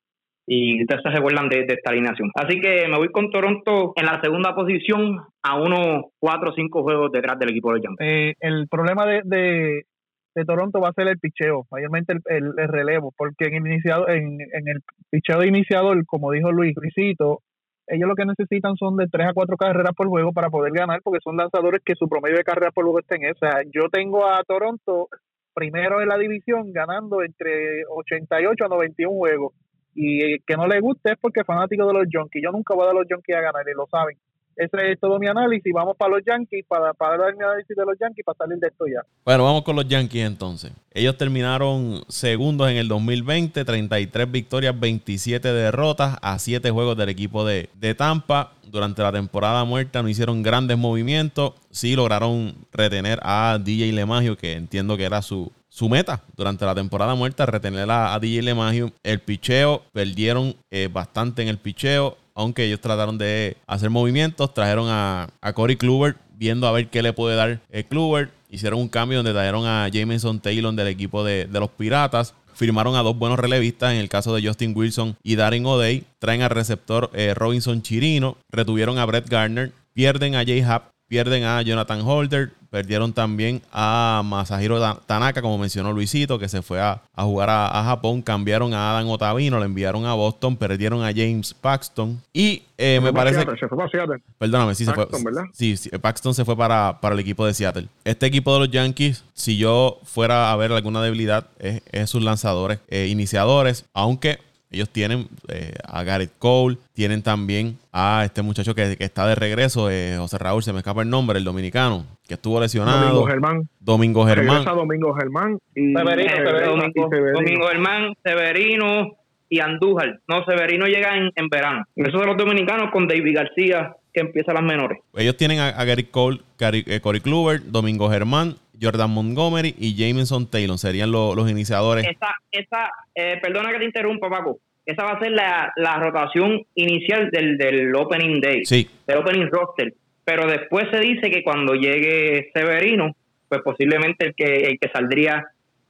y ustedes se recuerdan de, esta alineación. Así que me voy con Toronto en la segunda posición a unos cuatro o cinco juegos detrás del equipo de Yankees. Eh, el problema de, de, Toronto va a ser el picheo, mayormente el, el, relevo, porque en, iniciado, en, en el picheo de iniciador, como dijo Luis Luisito, ellos lo que necesitan son de tres a cuatro carreras por juego para poder ganar, porque son lanzadores que su promedio de carreras por juego está en esa. Yo tengo a Toronto primero en la división ganando entre 88 a 91 juegos y que no le guste es porque es fanático de los Yankees. Yo nunca voy a los Yankees a ganar y lo saben. Ese es todo mi análisis. Vamos para los Yankees, para, para dar mi análisis de los Yankees, para salir de esto ya. Bueno, vamos con los Yankees entonces. Ellos terminaron segundos en el 2020, 33 victorias, 27 derrotas a 7 juegos del equipo de, de Tampa. Durante la temporada muerta no hicieron grandes movimientos. Sí lograron retener a DJ LeMagio, que entiendo que era su, su meta durante la temporada muerta, retener a, DJ LeMagio. El picheo, perdieron eh, bastante en el picheo, aunque ellos trataron de hacer movimientos. Trajeron a, a Corey Kluber, viendo a ver qué le puede dar el eh, Kluber. Hicieron un cambio donde trajeron a Jameson Taylor del equipo de, los Piratas. Firmaron a dos buenos relevistas, en el caso de Justin Wilson y Darren O'Day. Traen al receptor eh, Robinson Chirino. Retuvieron a Brett Garner. Pierden a Jay Happ Pierden a Jonathan Holder, perdieron también a Masahiro Tanaka, como mencionó Luisito, que se fue a, jugar a, Japón. Cambiaron a Adam Otavino, lo enviaron a Boston, perdieron a James Paxton. Y eh, me parece. se fue para Seattle. Perdóname, sí Paxton, se fue. ¿verdad? Sí, Paxton se fue para, para, el equipo de Seattle. Este equipo de los Yankees, si yo fuera a ver alguna debilidad, es, sus lanzadores eh, iniciadores, aunque ellos tienen eh, a Garrett Cole, tienen también a este muchacho que, está de regreso, eh, José Raúl, se me escapa el nombre, el dominicano, que estuvo lesionado. Domingo Germán. Domingo Germán. Domingo Germán y Severino, Severino, Domingo, Germán, Severino y Andújar. No, Severino llega en, verano. Esos de los dominicanos con David García, que empieza las menores. Ellos tienen a, a Gary Cole, eh, Cory Kluber, Domingo Germán, Jordan Montgomery y Jameson Taylor serían los iniciadores. Esa, esa eh, perdona que te interrumpa, Paco. Esa va a ser la, rotación inicial del, del Opening Day, sí. del Opening Roster. Pero después se dice que cuando llegue Severino, pues posiblemente el que, el que saldría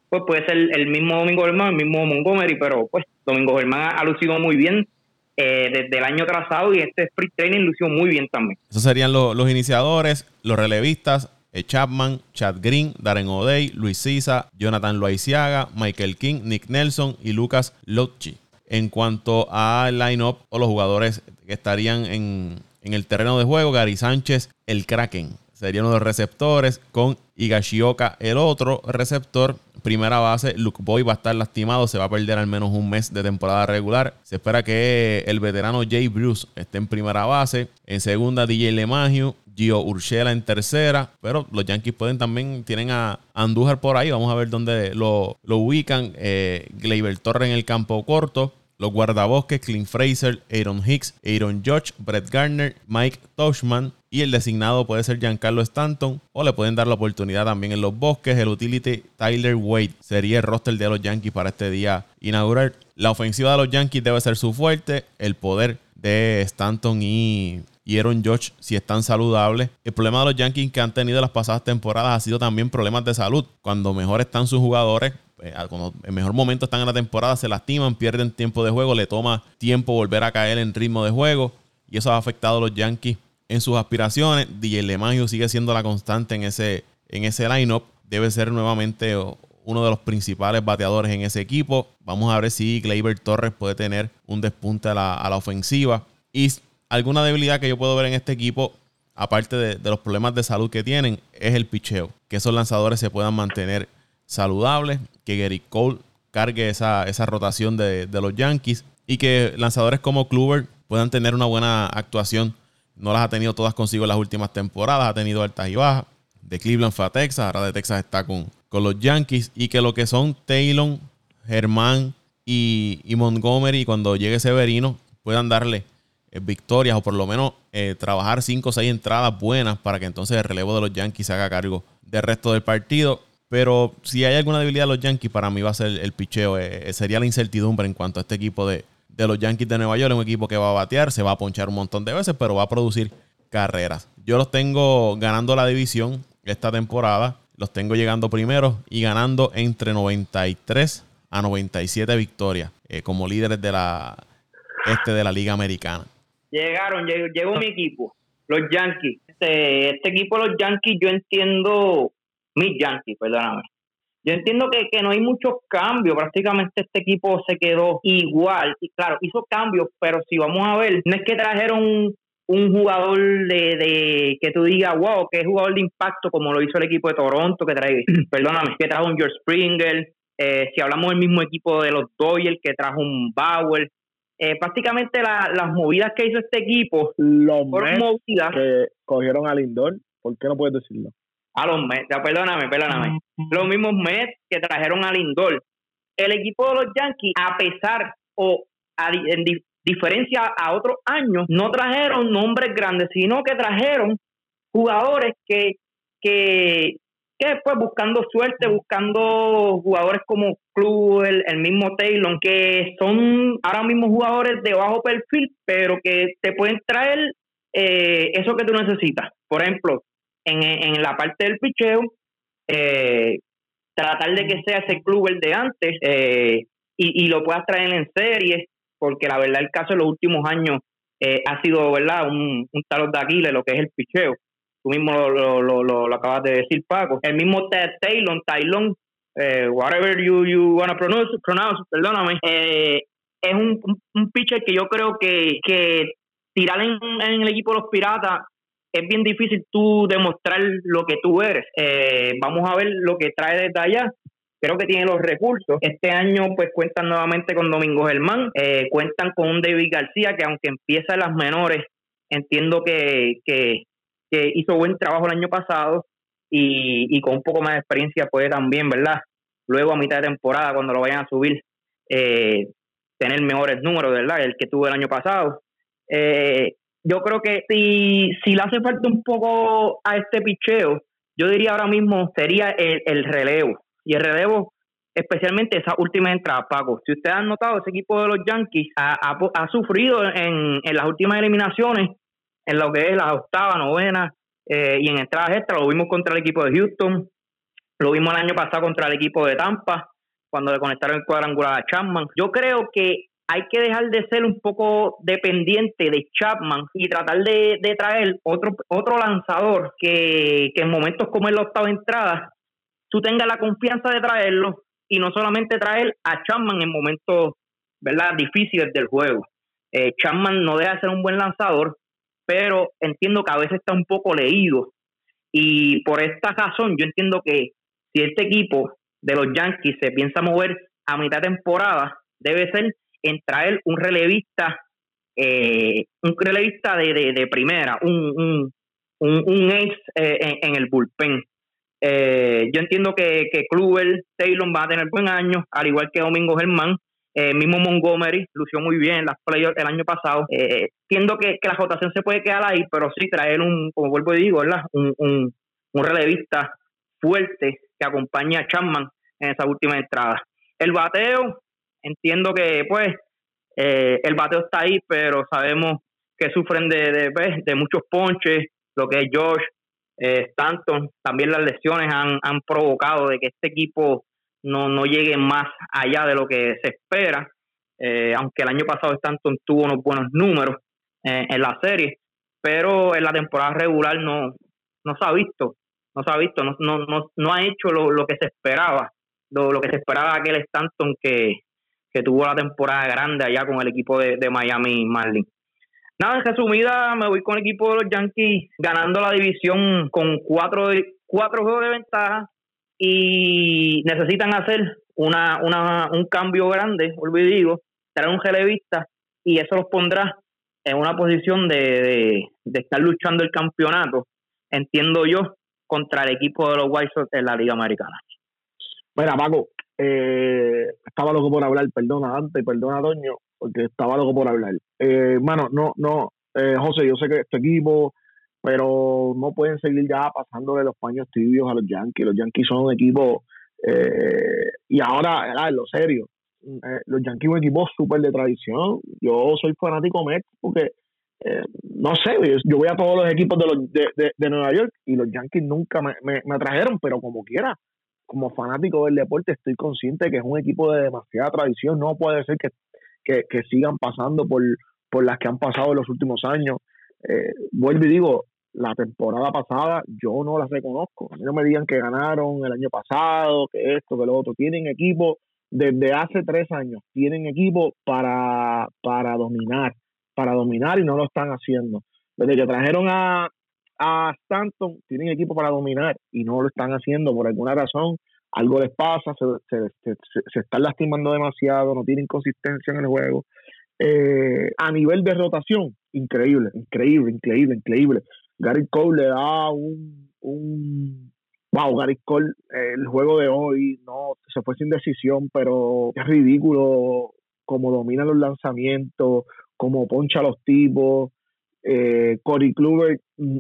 pues puede ser el mismo Domingo Germán, el mismo Montgomery, pero pues Domingo Germán ha lucido muy bien eh, desde el año trazado y este sprint training lució muy bien también. Esos serían los iniciadores, los relevistas, Chapman, Chad Green, Darren O'Day, Luis Sisa, Jonathan Loaiziaga, Michael King, Nick Nelson y Lucas Locci. En cuanto al line-up o los jugadores que estarían en, el terreno de juego, Gary Sánchez, el Kraken, sería uno de los receptores, con Higashioka, el otro receptor. Primera base, Luke Boy va a estar lastimado, se va a perder al menos un mes de temporada regular. Se espera que el veterano Jay Bruce esté en primera base. En segunda, DJ LeMagio, Gio Urshela en tercera, pero los Yankees pueden también, tienen a Andújar por ahí, vamos a ver dónde lo, ubican. Eh, Gleyber Torre en el campo corto. Los guardabosques, Clint Fraser, Aaron Hicks, Aaron Judge, Brett Garner, Mike Toshman y el designado puede ser Giancarlo Stanton o le pueden dar la oportunidad también en los bosques. El utility Tyler Wade sería el roster de los Yankees para este día inaugural. La ofensiva de los Yankees debe ser su fuerte, el poder de Stanton y y Aaron George si están saludables. El problema de los Yankees que han tenido las pasadas temporadas ha sido también problemas de salud. Cuando mejor están sus jugadores, eh, cuando en mejor momento están en la temporada, se lastiman, pierden tiempo de juego, le toma tiempo volver a caer en ritmo de juego. Y eso ha afectado a los Yankees en sus aspiraciones. DJ LeMagio sigue siendo la constante en ese, en ese lineup. Debe ser nuevamente uno de los principales bateadores en ese equipo. Vamos a ver si Gleyber Torres puede tener un despunte a la, a la ofensiva. Y alguna debilidad que yo puedo ver en este equipo, aparte de, los problemas de salud que tienen, es el picheo. Que esos lanzadores se puedan mantener saludables, que Gary Cole cargue esa, esa rotación de, los Yankees y que lanzadores como Kluber puedan tener una buena actuación. No las ha tenido todas consigo en las últimas temporadas, ha tenido altas y bajas. De Cleveland fue a Texas, ahora de Texas está con, con los Yankees. Y que lo que son Taylor, Germán y, y Montgomery, cuando llegue Severino, puedan darle victorias o por lo menos eh, trabajar 5 o 6 entradas buenas para que entonces el relevo de los Yankees se haga cargo del resto del partido. Pero si hay alguna debilidad de los Yankees, para mí va a ser el picheo. Eh, sería la incertidumbre en cuanto a este equipo de, de los Yankees de Nueva York. Un equipo que va a batear, se va a ponchar un montón de veces, pero va a producir carreras. Yo los tengo ganando la división esta temporada. Los tengo llegando primero y ganando entre 93 a 97 victorias como líderes de la, este de la Liga Americana. Llegaron, llegó, mi equipo, los Yankees. Este, este equipo, los Yankees, yo entiendo, mis Yankees, perdóname. Yo entiendo que, que no hay muchos cambios, prácticamente este equipo se quedó igual. Y claro, hizo cambios, pero si vamos a ver, no es que trajeron un jugador de, de, que tú digas, wow, que es jugador de impacto como lo hizo el equipo de Toronto, que trae, perdóname, que trajo un George Springer, eh, si hablamos del mismo equipo de los Doyle, que trajo un Bauer, eh, prácticamente las movidas que hizo este equipo los movidas que cogieron a Lindor, ¿por qué no puedes decirlo? A los Mets, perdóname, perdóname. Los mismos Mets que trajeron a Lindor. El equipo de los Yankees, a pesar o en, diferencia a otros años, no trajeron nombres grandes, sino que trajeron jugadores que, que, que pues buscando suerte, buscando jugadores como Club, el, mismo Taylor, que son ahora mismo jugadores de bajo perfil, pero que te pueden traer eh, eso que tú necesitas. Por ejemplo, en, en la parte del picheo, eh, tratar de que sea ese club el de antes eh, y, y, lo puedas traer en serie porque la verdad el caso de los últimos años ha sido verdad un, un talón de Aquiles lo que es el picheo. Tú mismo lo, lo, lo, acabas de decir, Paco. El mismo Taylor, Taylor, eh, whatever you, you wanna pronounce, pronounce perdóname, eh, es un, un, pitcher que yo creo que, que tirar en, en el equipo de los Piratas es bien difícil tú demostrar lo que tú eres. vamos a ver lo que trae desde allá creo que tiene los recursos. Este año pues cuentan nuevamente con Domingo Germán, eh, cuentan con un David García que aunque empieza en las menores, entiendo que, que, hizo buen trabajo el año pasado y, con un poco más de experiencia puede también, ¿verdad? Luego a mitad de temporada, cuando lo vayan a subir, eh, tener mejores números, ¿verdad? El que tuvo el año pasado. Eh, yo creo que si, si le hace falta un poco a este picheo, yo diría ahora mismo sería el, el relevo y el relevo, especialmente esa última entrada, Paco. Si ustedes han notado, ese equipo de los Yankees ha, ha, sufrido en, en, las últimas eliminaciones, en lo que es la octava, novena eh, y en entradas extra. Lo vimos contra el equipo de Houston, lo vimos el año pasado contra el equipo de Tampa, cuando le conectaron el cuadrangular a Chapman. Yo creo que hay que dejar de ser un poco dependiente de Chapman y tratar de, de traer otro, otro lanzador que, que en momentos como en la octava entrada tú tengas la confianza de traerlo y no solamente traer a Chapman en momentos ¿verdad? difíciles del juego. Eh, Chapman no deja de ser un buen lanzador, pero entiendo que a veces está un poco leído. Y por esta razón, yo entiendo que si este equipo de los Yankees se piensa mover a mitad temporada, debe ser en traer un relevista, eh, un relevista de, de, primera, un, un, un, eh, en, el bullpen. Eh, yo entiendo que, que Kluber, Taylor va a tener buen año, al igual que Domingo Germán. Eh, mismo Montgomery lució muy bien en las playoffs el año pasado. Eh, entiendo que, la rotación se puede quedar ahí, pero sí traer un, como vuelvo y digo, ¿verdad? Un, un, un relevista fuerte que acompañe a Chapman en esa última entrada. El bateo, entiendo que pues eh, el bateo está ahí, pero sabemos que sufren de, de, pues, de muchos ponches, lo que es George, eh, Stanton, también las lesiones han, han provocado de que este equipo no, no llegue más allá de lo que se espera, eh, aunque el año pasado Stanton tuvo unos buenos números eh, en la serie, pero en la temporada regular no, no se ha visto, no se ha visto, no, no, no, ha hecho lo, lo que se esperaba, lo, lo, que se esperaba aquel Stanton que, que tuvo la temporada grande allá con el equipo de, de Miami Marlins. Nada, en resumida, me voy con el equipo de los Yankees ganando la división con cuatro, cuatro juegos de ventaja y necesitan hacer una, una, un cambio grande, olvido digo, traer un relevista y eso los pondrá en una posición de, de, estar luchando el campeonato, entiendo yo, contra el equipo de los White Sox en la Liga Americana. Mira, Paco, eh, estaba loco por hablar, perdona antes, perdona Doño, porque estaba loco por hablar. Eh, mano, no, no, eh, José, yo sé que este equipo, pero no pueden seguir ya pasándole los paños tibios a los Yankees. Los Yankees son un equipo, eh, y ahora, en lo serio, eh, los Yankees son un equipo súper de tradición. Yo soy fanático Mets porque, no sé, yo voy a todos los equipos de, los, de, de, Nueva York y los Yankees nunca me, me, me atrajeron, pero como quiera, como fanático del deporte, estoy consciente que es un equipo de demasiada tradición. No puede ser que que, que sigan pasando por, por las que han pasado en los últimos años. Eh, vuelvo y digo, la temporada pasada yo no las reconozco. A mí no me digan que ganaron el año pasado, que esto, que lo otro. Tienen equipo desde hace tres años, tienen equipo para, para dominar, para dominar y no lo están haciendo. Desde que trajeron a, a Stanton, tienen equipo para dominar y no lo están haciendo por alguna razón. Algo les pasa, se, se, se están lastimando demasiado, no tienen consistencia en el juego. Eh, a nivel de rotación, increíble, increíble, increíble, increíble. Gary Cole le da un, un wow, Gary Cole, el juego de hoy no se fue sin decisión, pero es ridículo cómo domina los lanzamientos, cómo poncha a los tipos. Eh, Cory Kluber, mm,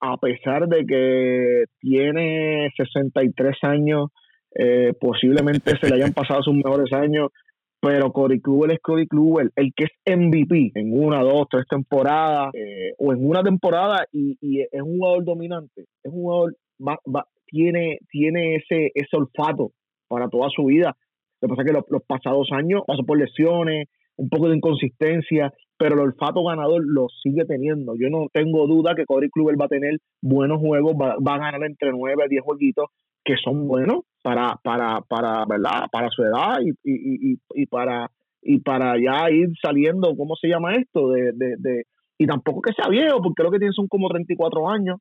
a pesar de que tiene 63 años, eh, posiblemente se le hayan pasado sus mejores años, pero Cory Kluber es Cory Kluber, el que es MVP en una, dos, tres temporadas, eh, o en una temporada y, es un jugador dominante, es un jugador, tiene, tiene ese, ese olfato para toda su vida. Lo que pasa es que los, pasados años pasó por lesiones, un poco de inconsistencia, pero el olfato ganador lo sigue teniendo. Yo no tengo duda que Cory Kluber va a tener buenos juegos, va, va a ganar entre 9 a 10 jueguitos que son buenos para, para, para, ¿verdad? para su edad y, y, y, y, para y para ya ir saliendo, ¿cómo se llama esto? De, de, de, y tampoco que sea viejo, porque lo que tiene son como 34 años.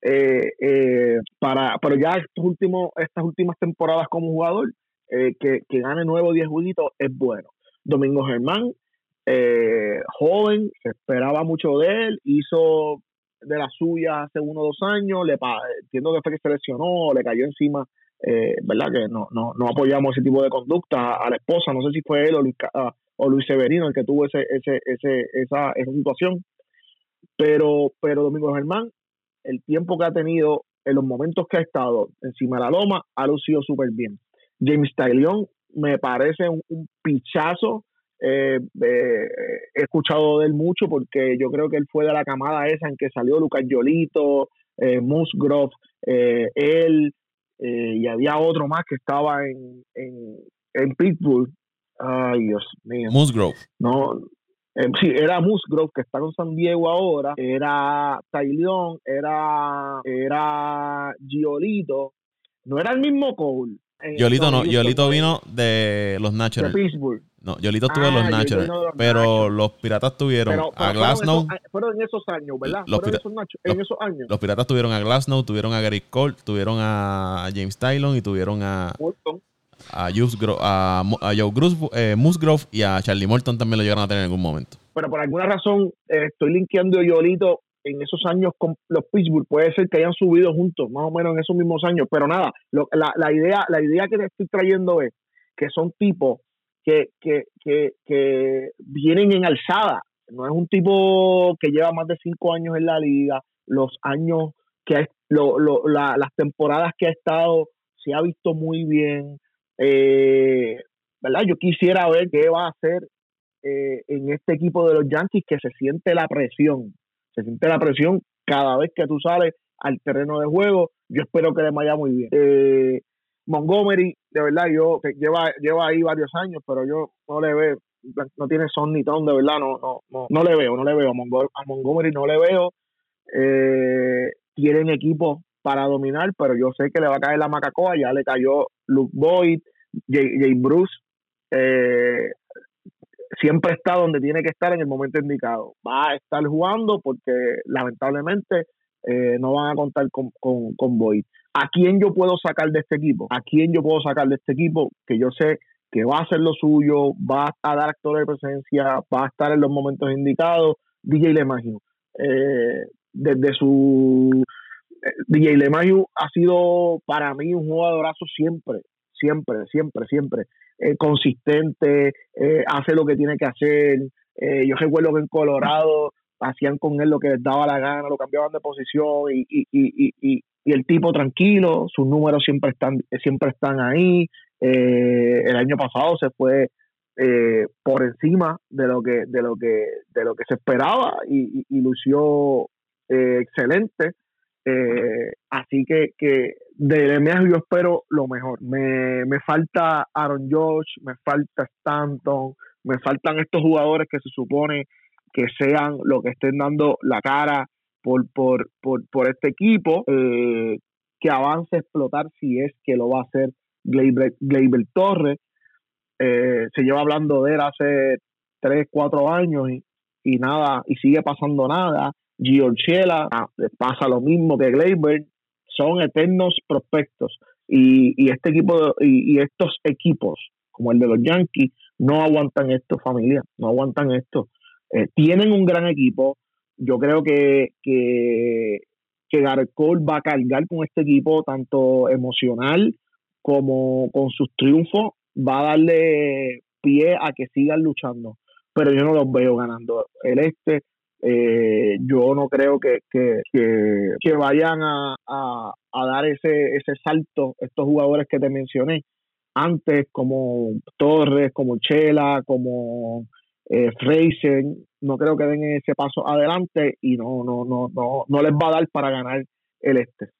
Eh, eh, para, pero ya estos últimos, estas últimas temporadas como jugador, eh, que, que gane nuevo 10 juguitos es bueno. Domingo Germán, joven, se esperaba mucho de él, hizo de la suya hace uno o dos años, le entiendo que fue que se lesionó, le cayó encima, eh, ¿verdad? Que no, no, no apoyamos ese tipo de conducta a la esposa, no sé si fue él o Luis, o Luis Severino el que tuvo ese, ese, ese, esa, esa situación, pero, pero Domingo Germán, el tiempo que ha tenido, en los momentos que ha estado encima de la loma, ha lucido súper bien. James Taylor me parece un, pichazo eh, eh, he escuchado de él mucho porque yo creo que él fue de la camada esa en que salió Lucas Yolito, eh, Musgrove, eh, y había otro más que estaba en, en, en Pittsburgh. Ay, Dios mío. Musgrove. No, sí, era Musgrove, que está con San Diego ahora, era Tailion, era, era Giolito, no era el mismo Cole. Yolito no, Yolito vino de los. De Pittsburgh. No, Yolito estuvo en los ah, Nationals, pero los Piratas tuvieron a Glasnow. Fueron, en esos años, ¿verdad? Los en esos años. Los Piratas tuvieron a Glasnow, tuvieron a Gary Cole, tuvieron a James Tylon y tuvieron a a, a, a, Joe eh, Musgrove y a Charlie Morton también lo llegaron a tener en algún momento. Pero por alguna razón eh, estoy linkeando a Yolito en esos años con los Pittsburgh. Puede ser que hayan subido juntos, más o menos en esos mismos años. Pero nada, la, la, idea, la idea que te estoy trayendo es que son tipos que, que, que, que vienen en alzada. No es un tipo que lleva más de cinco años en la liga. Los años que lo, lo, las temporadas que ha estado se ha visto muy bien. Eh, ¿verdad? Yo quisiera ver qué va a hacer eh, en este equipo de los Yankees que se siente la presión, se siente la presión cada vez que tú sales al terreno de juego. Yo espero que le vaya muy bien. Eh, Montgomery, de verdad, yo que lleva, lleva ahí varios años, pero yo no le veo, no tiene son ni ton, de verdad, no, no, no, no le veo, no le veo. A Montgomery no le veo. Eh, tienen equipo para dominar, pero yo sé que le va a caer la macacoa, ya le cayó Luke Boyd, Jay, Bruce, eh, siempre está donde tiene que estar en el momento indicado. Va a estar jugando porque lamentablemente eh, no van a contar con, con, con Boyd. ¿A quién yo puedo sacar de este equipo? ¿A quién yo puedo sacar de este equipo que yo sé que va a hacer lo suyo, va a dar actores de presencia, va a estar en los momentos indicados? DJ LeMahieu. Eh, desde su eh, DJ LeMahieu ha sido para mí un jugadorazo siempre, siempre, siempre, siempre. Eh, consistente, eh, hace lo que tiene que hacer. yo recuerdo que en Colorado hacían con él lo que les daba la gana, lo cambiaban de posición y, y, y, y, y el tipo tranquilo, sus números siempre están, siempre están ahí. Eh, el año pasado se fue eh, por encima de lo que, de lo que, de lo que se esperaba y, lució eh, excelente. así que, que de yo espero lo mejor. Me, me falta Aaron George, me falta Stanton, me faltan estos jugadores que se supone que sean lo que estén dando la cara por, por, por, por este equipo, eh, que avance a explotar si es que lo va a hacer Gleyber, Torres. Eh, se lleva hablando de él hace 3, 4 años y, y nada, y sigue pasando nada. Giorgiela ah, pasa lo mismo que Gleyber, son eternos prospectos y, este equipo y, estos equipos como el de los Yankees no aguantan esto familia, no aguantan esto. Eh, tienen un gran equipo, yo creo que, que, que va a cargar con este equipo tanto emocional como con sus triunfos, va a darle pie a que sigan luchando, pero yo no los veo ganando el este. Eh, yo no creo que, que, que, vayan a, a, a, dar ese, ese salto estos jugadores que te mencioné antes, como Torres, como Chela, como eh, no creo que den ese paso adelante y no, no, no, no, no les va a dar para ganar el este.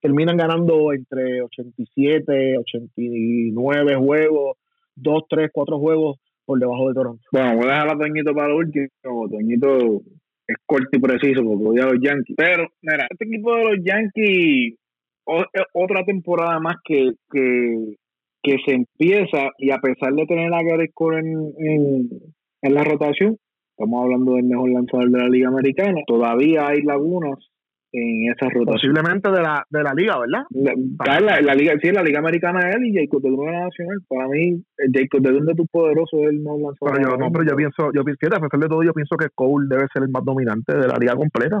Terminan ganando entre 87, 89 juegos, 2, 3, 4 juegos por debajo de Toronto. Bueno, voy a dejar a Toñito para lo último. Toñito es corto y preciso porque odia a los Yankees. Pero, mira, este equipo de los Yankees, otra temporada más que, que, que se empieza y a pesar de tener a Gary Cole en, en la rotación, estamos hablando del mejor lanzador de la Liga Americana, todavía hay lagunas en esa rotación. Posiblemente de la, de la liga, ¿verdad? La, la, liga, sí, la liga americana es él y Jacob de Luna nacional. Para mí, Jacob de Luna es tu poderoso es el no lanzador. Pero yo, no, pero yo pienso, yo pienso, a pesar de todo, yo pienso que Cole debe ser el más dominante de la liga completa.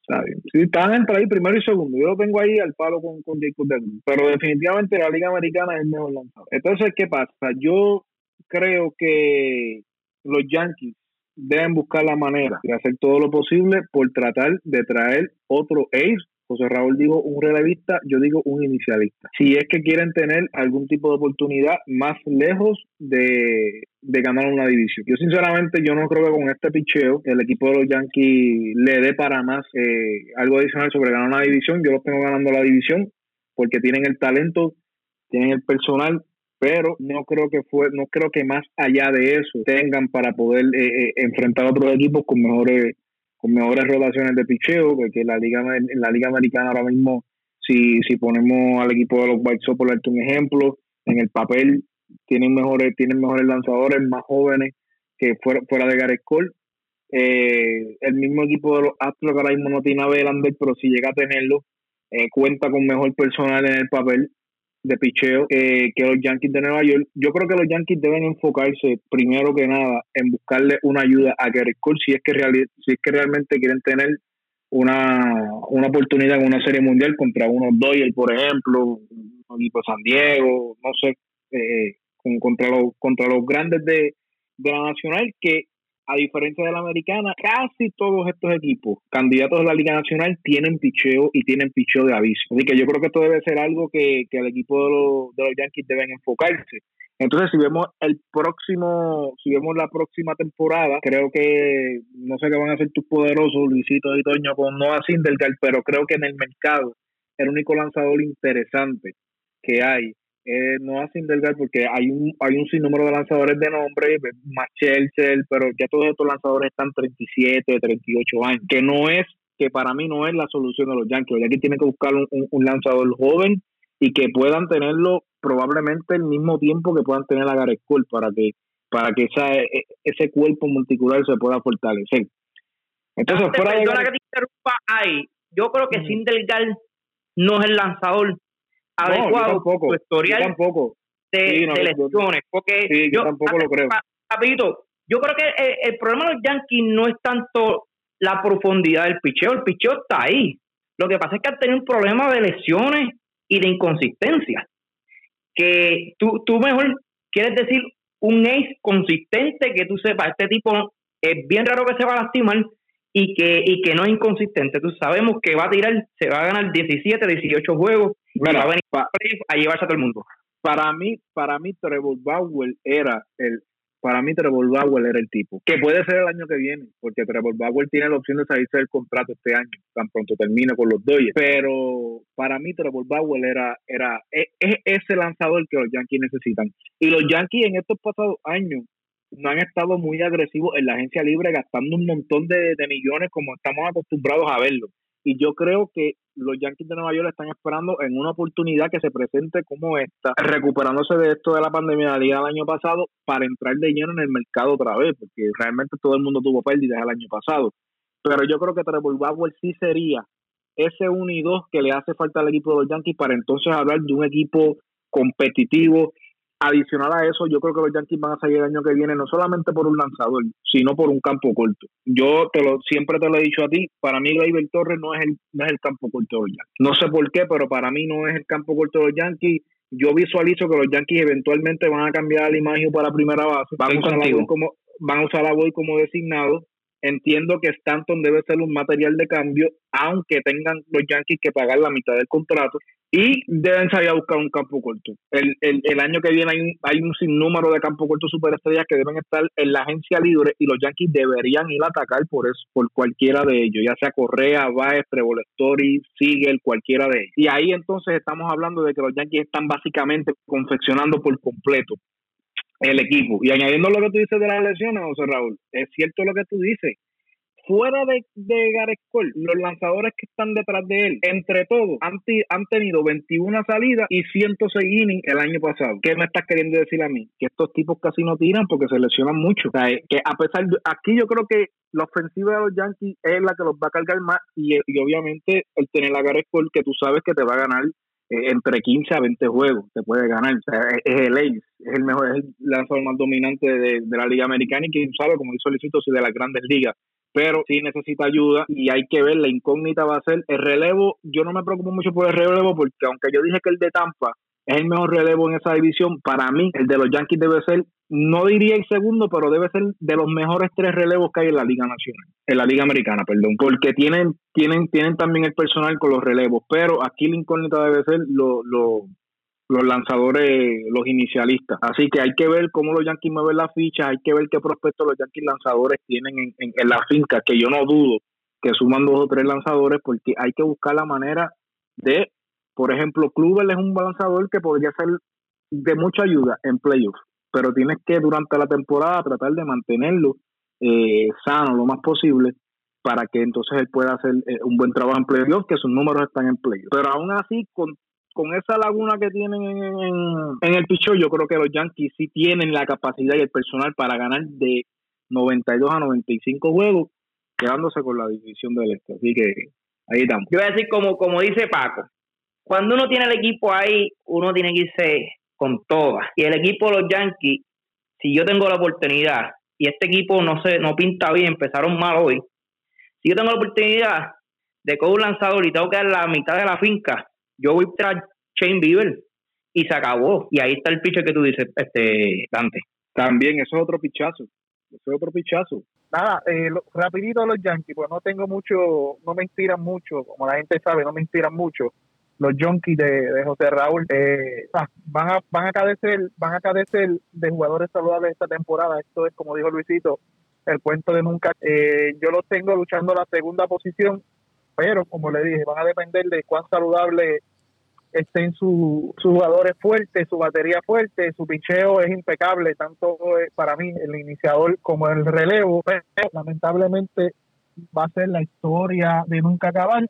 Está bien. Sí, están entre ahí primero y segundo. Yo lo tengo ahí al palo con, con Jacob de Luna. Pero definitivamente la liga americana es el mejor lanzador. Entonces, ¿qué pasa? Yo creo que los Yankees deben buscar la manera de hacer todo lo posible por tratar de traer otro ace. José Raúl dijo un relevista, yo digo un inicialista. Si es que quieren tener algún tipo de oportunidad más lejos de, ganar una división. Yo sinceramente yo no creo que con este picheo el equipo de los Yankees le dé para más eh, algo adicional sobre ganar una división. Yo los tengo ganando la división porque tienen el talento, tienen el personal pero no creo que fue no creo que más allá de eso tengan para poder eh, eh, enfrentar a otros equipos con mejores con mejores relaciones de picheo porque la liga en la liga americana ahora mismo si si ponemos al equipo de los White Sox por darte un ejemplo en el papel tienen mejores tienen mejores lanzadores más jóvenes que fuera, fuera de Gareth Cole. Eh, el mismo equipo de los Astros que ahora mismo no tiene a Belander pero si llega a tenerlo cuenta con mejor personal en el papel de picheo que los Yankees de Nueva York. Yo creo que los Yankees deben enfocarse primero que nada en buscarle una ayuda a Gary Cole si es que, si es que realmente quieren tener una, una oportunidad en una serie mundial contra unos Dodgers, por ejemplo, un equipo San Diego, no sé, eh, contra, los, contra los grandes de, de la Nacional que a diferencia de la americana, casi todos estos equipos, candidatos de la Liga Nacional, tienen picheo y tienen picheo de aviso. Así que yo creo que esto debe ser algo que, el equipo de los, de los Yankees deben enfocarse. Entonces, si vemos el próximo, si vemos la próxima temporada, creo que no sé qué van a hacer tus poderosos, Luisito y con Noah Sindelgar, pero creo que en el mercado el único lanzador interesante que hay eh, no a Sindelgar porque hay un hay un sinnúmero de lanzadores de nombre, más Chelsea, pero ya todos estos lanzadores están 37, 38 años, que no es, que para mí no es la solución de los Yankees. Los Yankees tienen que buscar un, lanzador joven y que puedan tenerlo probablemente el mismo tiempo que puedan tener a Gareth Cole para que para que esa, e, ese cuerpo multicular se pueda fortalecer. Entonces, fuera de... que te interrumpa ahí. Yo creo que Sindelgar no es el lanzador adecuado no, historial tampoco. de, lesiones. Porque yo, tampoco lo creo. yo creo que el, problema de los Yankees no es tanto la profundidad del picheo, el picheo está ahí. Lo que pasa es que han tenido un problema de lesiones y de inconsistencia. Que tú, tú mejor quieres decir un ace consistente que tú sepas, este tipo es bien raro que se va a lastimar y que, y que no es inconsistente. Tú sabemos que va a tirar, se va a ganar 17, 18 juegos va a venir a llevarse a todo el mundo. Para mí, para mí Trevor Bauer era el para mí Trevor Bauer era el tipo, que puede ser el año que viene, porque Trevor Bauer tiene la opción de salirse del contrato este año, tan pronto termine con los Dodgers, pero para mí Trevor Bauer era, era e, es ese lanzador que los Yankees necesitan. Y los Yankees en estos pasados años no han estado muy agresivos en la agencia libre gastando un montón de, de millones como estamos acostumbrados a verlo. Y yo creo que los Yankees de Nueva York están esperando en una oportunidad que se presente como esta, recuperándose de esto de la pandemia del año pasado para entrar de lleno en el mercado otra vez, porque realmente todo el mundo tuvo pérdidas el año pasado. Pero yo creo que Trevor Bauer sí sería ese 1 y 2 que le hace falta al equipo de los Yankees para entonces hablar de un equipo competitivo Adicional a eso, yo creo que los Yankees van a salir el año que viene no solamente por un lanzador, sino por un campo corto. Yo te lo siempre te lo he dicho a ti, para mí Gleyber Torres no es el no es el campo corto de los Yankees. No sé por qué, pero para mí no es el campo corto de los Yankees. Yo visualizo que los Yankees eventualmente van a cambiar la imagen para primera base, van a usar a como van a usar a Boy como designado Entiendo que Stanton debe ser un material de cambio, aunque tengan los Yankees que pagar la mitad del contrato y deben salir a buscar un campo corto. El, el, el año que viene hay un, hay un sinnúmero de campo corto superestrellas que deben estar en la agencia libre y los Yankees deberían ir a atacar por eso, por cualquiera de ellos, ya sea Correa, Baez, Trevor Story, Siegel, cualquiera de ellos. Y ahí entonces estamos hablando de que los Yankees están básicamente confeccionando por completo el equipo. Y añadiendo lo que tú dices de las lesiones, José Raúl, es cierto lo que tú dices. Fuera de, de Gareth los lanzadores que están detrás de él, entre todos, han, tenido 21 salidas y 106 innings el año pasado. ¿Qué me estás queriendo decir a mí? Que estos tipos casi no tiran porque se lesionan mucho. Sea, que a pesar aquí yo creo que la ofensiva de los Yankees es la que los va a cargar más y, obviamente el tener a Gareth que tú sabes que te va a ganar eh, entre 15 a 20 juegos te puede ganar. Es, el ace, es el mejor, es el lanzador más dominante de, la Liga Americana y quién sabe, como dice solicito, si de las grandes ligas. Pero sí necesita ayuda y hay que ver, la incógnita va a ser el relevo. Yo no me preocupo mucho por el relevo porque aunque yo dije que el de Tampa es el mejor relevo en esa división. Para mí, el de los Yankees debe ser, no diría el segundo, pero debe ser de los mejores tres relevos que hay en la Liga Nacional, en la Liga Americana, perdón, porque tienen, tienen, tienen también el personal con los relevos, pero aquí la incógnita debe ser los lanzadores, los inicialistas. Así que hay que ver cómo los Yankees mueven las fichas, hay que ver qué prospectos los Yankees lanzadores tienen en, en, en la finca, que yo no dudo que suman dos o tres lanzadores, porque hay que buscar la manera de por ejemplo, Kluber es un balanzador que podría ser de mucha ayuda en playoffs, pero tienes que durante la temporada tratar de mantenerlo eh, sano lo más posible para que entonces él pueda hacer eh, un buen trabajo en playoffs, que sus números están en playoffs. Pero aún así, con, con esa laguna que tienen en, el pichón, yo creo que los Yankees sí tienen la capacidad y el personal para ganar de 92 a 95 juegos, quedándose con la división del este. Así que ahí estamos. Yo voy a decir como, como dice Paco, cuando uno tiene el equipo ahí, uno tiene que irse con todas. Y el equipo de los Yankees, si yo tengo la oportunidad y este equipo no se no pinta bien, empezaron mal hoy. Si yo tengo la oportunidad de coger un lanzador y tengo que dar la mitad de la finca, yo voy tras Shane Bieber y se acabó. Y ahí está el picho que tú dices, este Dante. También, eso es otro pichazo. Eso es otro pichazo. Nada, eh, rapidito los Yankees, pues no tengo mucho, no me inspiran mucho, como la gente sabe, no me inspiran mucho los junkies de, José Raúl eh, van a van a cadecer van a cadecer de jugadores saludables esta temporada esto es como dijo Luisito el cuento de nunca eh, yo los tengo luchando la segunda posición pero como le dije van a depender de cuán saludable estén sus jugadores fuertes su batería fuerte su picheo es impecable tanto eh, para mí el iniciador como el relevo pero lamentablemente va a ser la historia de nunca acabar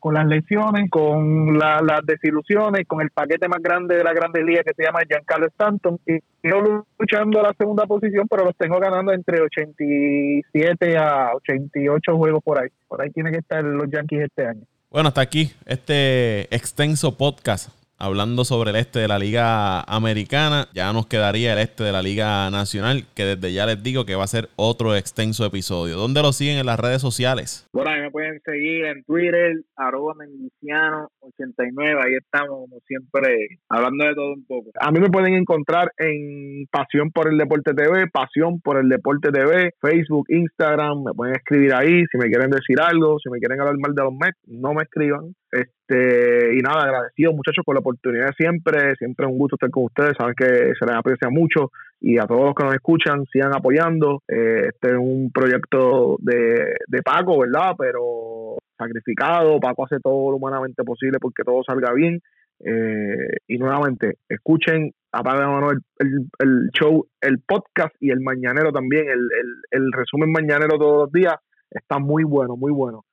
con las lesiones, con las desilusiones, con el paquete más grande de la Grande Liga que se llama Giancarlo Stanton. Y yo luchando a la segunda posición, pero los tengo ganando entre 87 a 88 juegos por ahí. Por ahí tiene que estar los Yankees este año. Bueno, hasta aquí este extenso podcast hablando sobre el este de la Liga Americana. Ya nos quedaría el este de la Liga Nacional, que desde ya les digo que va a ser otro extenso episodio. ¿Dónde lo siguen en las redes sociales? Bueno, ahí me pueden seguir en Twitter, arroba mendiciano89. Ahí estamos, como siempre, hablando de todo un poco. A mí me pueden encontrar en Pasión por el Deporte TV, Pasión por el Deporte TV, Facebook, Instagram. Me pueden escribir ahí si me quieren decir algo, si me quieren hablar mal de los Mets, no me escriban. Este, y nada, agradecido muchachos por la oportunidad siempre, siempre es un gusto estar con ustedes, saben que se les aprecia mucho y a todos los que nos escuchan sigan apoyando. Eh, este es un proyecto de, de Paco, ¿verdad? Pero sacrificado, Paco hace todo lo humanamente posible porque todo salga bien. Eh, y nuevamente, escuchen apaga mano el, el, show, el podcast y el mañanero también, el, el resumen mañanero todos los días, está muy bueno, muy bueno.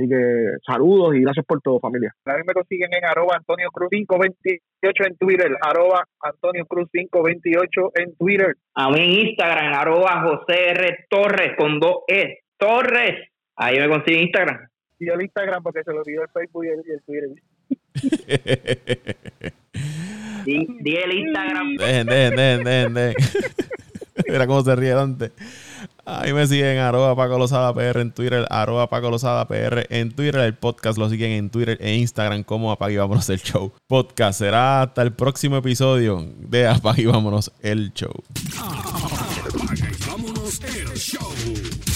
Así que saludos y gracias por todo, familia. A mí me consiguen en arroba Antonio Cruz 528 en Twitter, arroba Antonio Cruz 528 en Twitter. A mí en Instagram, arroba José R. Torres con dos E. Torres. Ahí me consiguen Instagram. Y el Instagram porque se lo olvidó el Facebook y el, Twitter. di, el Instagram. Dejen, dejen, dejen, dejen, dejen. Mira cómo se ríe Dante. Ahí me siguen arroba Paco Lozada PR en Twitter, arroba Paco Lozada PR en Twitter. El podcast lo siguen en Twitter e Instagram como Apague y Vámonos el Show. Podcast será hasta el próximo episodio de Apague y el Show. Vámonos el Show.